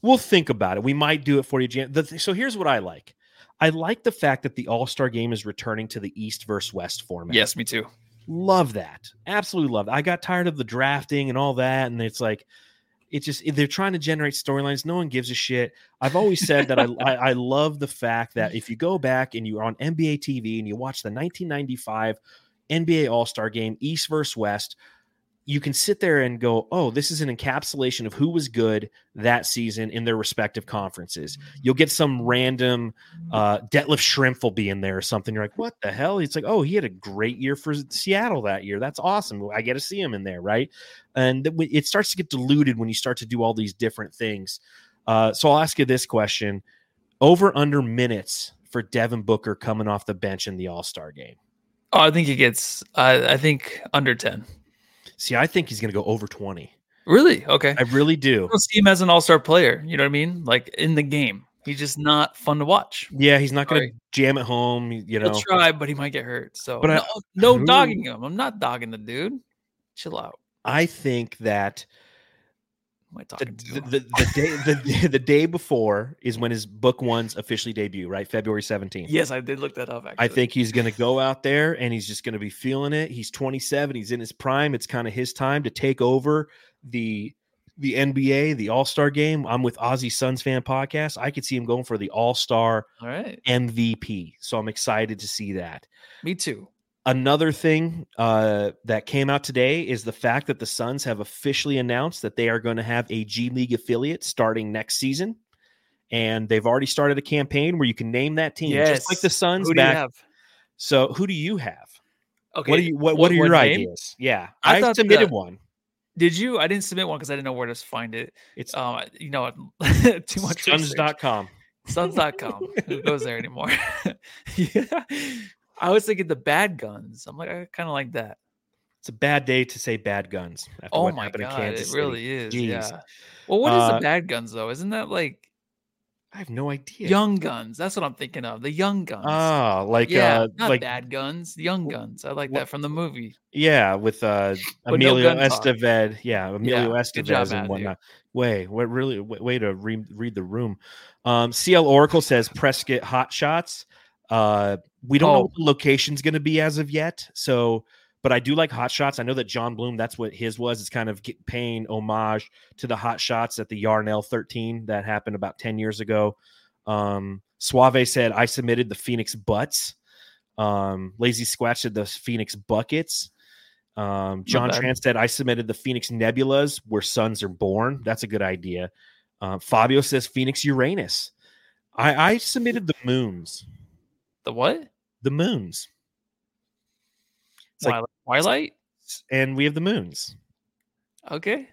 We'll think about it. We might do it for you, Jan. Th- so here's what I like. I like the fact that the All Star game is returning to the East versus West format. Yes, me too. love that. Absolutely love. That. I got tired of the drafting and all that, and it's like it's just they're trying to generate storylines. No one gives a shit. I've always said that I, I I love the fact that if you go back and you're on NBA TV and you watch the 1995 NBA All Star game, East versus West, you can sit there and go, oh, this is an encapsulation of who was good that season in their respective conferences. You'll get some random uh, Detlef Schrempf will be in there or something. You're like, what the hell? It's like, oh, he had a great year for Seattle that year. That's awesome. I get to see him in there, right? And it starts to get diluted when you start to do all these different things. Uh, so I'll ask you this question: Over under minutes for Devin Booker coming off the bench in the All Star game. Oh, I think he gets. Uh, I think under ten. See, I think he's going to go over 20. Really? Okay. I really do. I don't see him as an all star player. You know what I mean? Like in the game. He's just not fun to watch. Yeah, he's not going to jam at home. You know, he'll try, but he might get hurt. So, but no, I, no dogging him. I'm not dogging the dude. Chill out. I think that the, the, the, the, day the, the day before is when his book one's officially debut, right? February 17th. Yes, I did look that up. Actually. I think he's going to go out there and he's just going to be feeling it. He's 27. He's in his prime. It's kind of his time to take over the the NBA, the All Star game. I'm with Aussie Suns fan podcast. I could see him going for the All Star All right. MVP. So I'm excited to see that. Me too. Another thing uh, that came out today is the fact that the Suns have officially announced that they are going to have a G League affiliate starting next season, and they've already started a campaign where you can name that team, yes. just like the Suns. Who back. So, who do you have? Okay, what are you? What, what, what are your what ideas? Yeah, I, I submitted the, one. Did you? I didn't submit one because I didn't know where to find it. It's um, you know, too much. Suns.com. Suns.com. Who goes there anymore? yeah. I was thinking the bad guns. I'm like, I kind of like that. It's a bad day to say bad guns. After oh my god, it really is. Jeez. Yeah. Well, what is uh, the bad guns though? Isn't that like? I have no idea. Young guns. That's what I'm thinking of. The young guns. Oh, like yeah, uh, not like bad guns. Young guns. I like what, that from the movie. Yeah, with uh Emilio no Estevez. Yeah, Emilio yeah, Estevez and whatnot. Way, what really way to re- read the room. Um, CL Oracle says Prescott hot shots. Uh, we don't oh. know what the location's going to be as of yet. So, but I do like Hot Shots. I know that John Bloom, that's what his was. It's kind of paying homage to the Hot Shots at the Yarnell 13 that happened about 10 years ago. Um, Suave said, I submitted the Phoenix Butts. Um, Lazy Squatch said the Phoenix Buckets. Um, John Tran said, I submitted the Phoenix Nebulas where suns are born. That's a good idea. Uh, Fabio says Phoenix Uranus. I, I submitted the moons. The what? The moons. It's like Twilight, and we have the moons. Okay,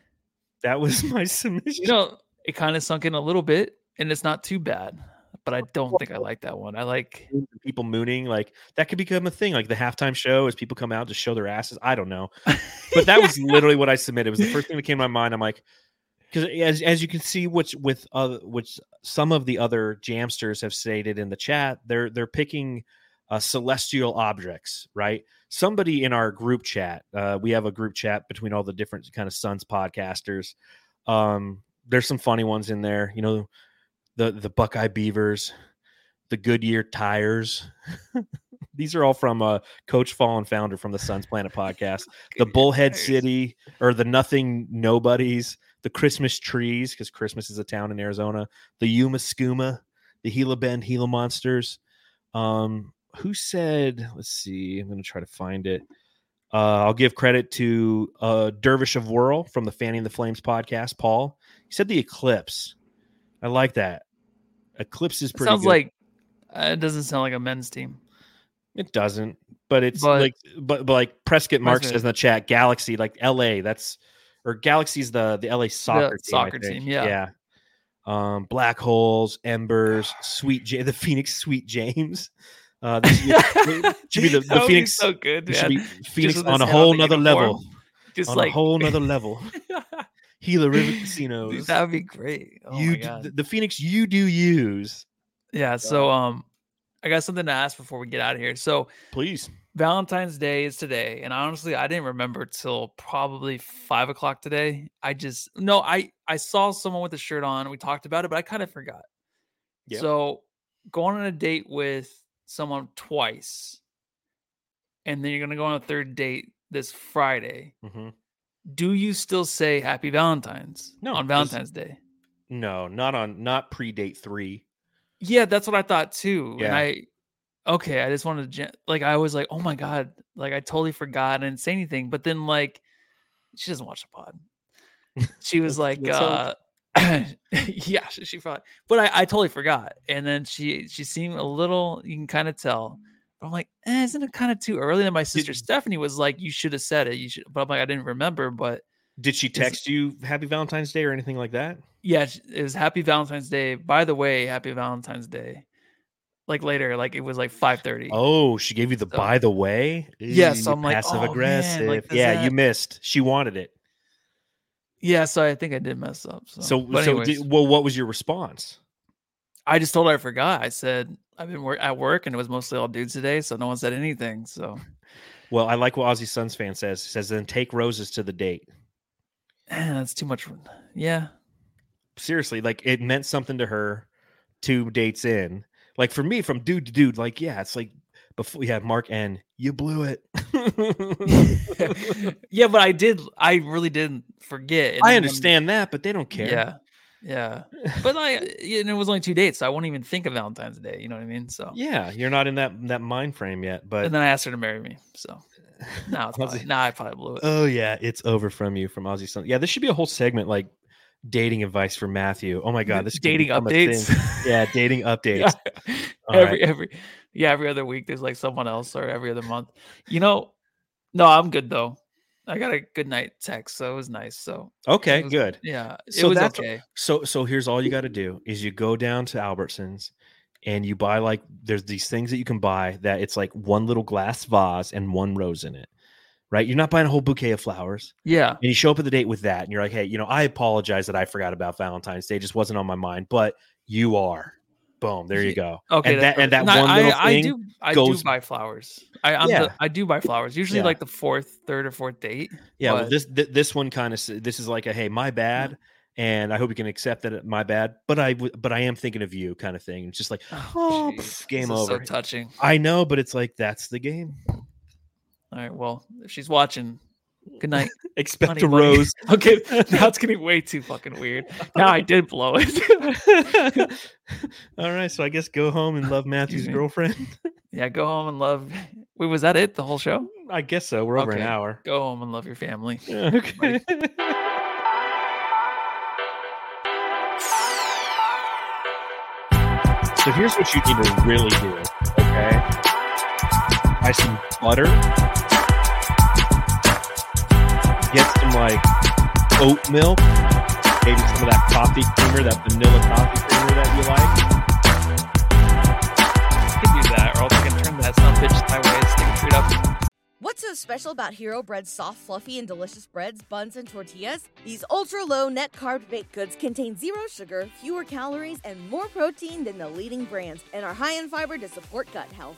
that was my submission. You know, it kind of sunk in a little bit, and it's not too bad. But I don't think I like that one. I like people mooning. Like that could become a thing. Like the halftime show, as people come out to show their asses. I don't know, but that was literally what I submitted. It was the first thing that came to my mind. I'm like, because as as you can see, which with uh, which some of the other jamsters have stated in the chat, they're they're picking uh, celestial objects, right? Somebody in our group chat, uh, we have a group chat between all the different kind of Suns podcasters. Um, there's some funny ones in there, you know, the the Buckeye Beavers, the Goodyear tires. These are all from uh, Coach Fallen founder from the Suns Planet podcast. the Bullhead City or the Nothing Nobodies the Christmas trees, because Christmas is a town in Arizona, the Yuma Skooma, the Gila Bend Gila Monsters. Um, who said, let's see, I'm going to try to find it. Uh, I'll give credit to uh, Dervish of Whirl from the Fanning the Flames podcast, Paul. He said the Eclipse. I like that. Eclipse is pretty Sounds good. like uh, it doesn't sound like a men's team. It doesn't, but it's but, like, but, but like Prescott Mark says in the chat, Galaxy, like LA, that's or Galaxy's the the LA soccer the team, soccer team. Yeah, yeah. Um, black holes, embers, sweet J, the Phoenix Sweet James. Uh, this should be the, the Phoenix. so good. Should be Phoenix on a whole nother level. Just on like a whole nother level. Gila River Casinos. Dude, that would be great. Oh you the, the Phoenix you do use. Yeah. So um, I got something to ask before we get out of here. So please Valentine's Day is today, and honestly, I didn't remember till probably five o'clock today. I just no, I I saw someone with a shirt on. We talked about it, but I kind of forgot. Yep. So going on a date with someone twice, and then you're gonna go on a third date this Friday. Mm-hmm. Do you still say Happy Valentine's? No, on Valentine's Day. No, not on not pre date three. Yeah, that's what I thought too. Yeah. And I okay, I just wanted to like I was like, oh my god, like I totally forgot. I didn't say anything, but then like she doesn't watch the pod. She was like, uh, yeah, she, she probably, but I, I totally forgot. And then she she seemed a little, you can kind of tell. But I'm like, eh, isn't it kind of too early? And my sister Stephanie was like, you should have said it. You should, but I'm like, I didn't remember. But Did she text you Happy Valentine's Day or anything like that? yeah, it was Happy Valentine's Day. By the way, Happy Valentine's Day. Like later, like it was like 5:30. Oh, she gave you the So- by the way. Yeah, so I'm like, passive oh, man, aggressive. like, yeah, you missed. She wanted it. Yeah, so I think I did mess up. So, So, but so did, well, what was your response? I just told her I forgot. I said I've been wor- at work and it was mostly all dudes today, so no one said anything. So Well, I like what Aussie Suns fan says. He says then take roses to the date. eh, that's too much. Yeah, Seriously, like it meant something to her. Two dates in, like for me, from dude to dude, like yeah, it's like before we have Mark and you blew it. yeah, but I did. I really didn't forget. and I then understand that, but they don't care. Yeah, yeah. But like, you know, it was only two dates, so I won't even think of Valentine's Day. You know what I mean? So Yeah, you're not in that that mind frame yet, but and then I asked her to marry me. So now it's probably, now I probably blew it. Oh yeah, it's over from you from Aussie Sun. Yeah, this should be a whole segment like dating advice for Matthew. Oh my god, this dating updates. Yeah, dating updates. Yeah. Every right. every yeah every other week there's like someone else or every other month you know no i'm good though i got a good night text so it was nice so Okay, was- good. yeah it So was okay so so here's all you got to do is you go down to Albertsons and you buy like there's these things that you can buy that it's like one little glass vase and one rose in it. Right? You're not buying a whole bouquet of flowers. yeah And you show up at the date with that and you're like, "Hey, you know, I apologize that I forgot about Valentine's Day. It just wasn't on my mind, but you are." Boom, there you go. okay and that and that. One I, little I, thing do i goes do buy flowers i I'm Yeah. the, i do buy flowers usually Yeah. like the fourth third or fourth date Yeah, well, this th- this one kind of this is like a hey, my bad, and I hope you can accept that my bad. But I w- but I am thinking of you, kind of thing. It's just like oh, oh jeez, pff, game is so over. touching I know, but it's like that's the game. All right well if she's watching good night Expect honey a bunny. rose. okay now it's getting way too fucking weird now i did blow it All right, so I guess go home and love Matthew's girlfriend. Yeah, go home and love. Wait, was that it? The whole show? I guess so. We're over an hour. Go home and love your family. Okay. So here's what you need to really do. Okay. Buy some butter. Get some like oat milk. Maybe some of that coffee creamer, that vanilla coffee creamer that you like. You can do that, or else I can turn that some bitch my way and stick a treat up. What's so special about Hero Bread's soft, fluffy, and delicious breads, buns, and tortillas? These ultra low net carb baked goods contain zero sugar, fewer calories, and more protein than the leading brands, and are high in fiber to support gut health.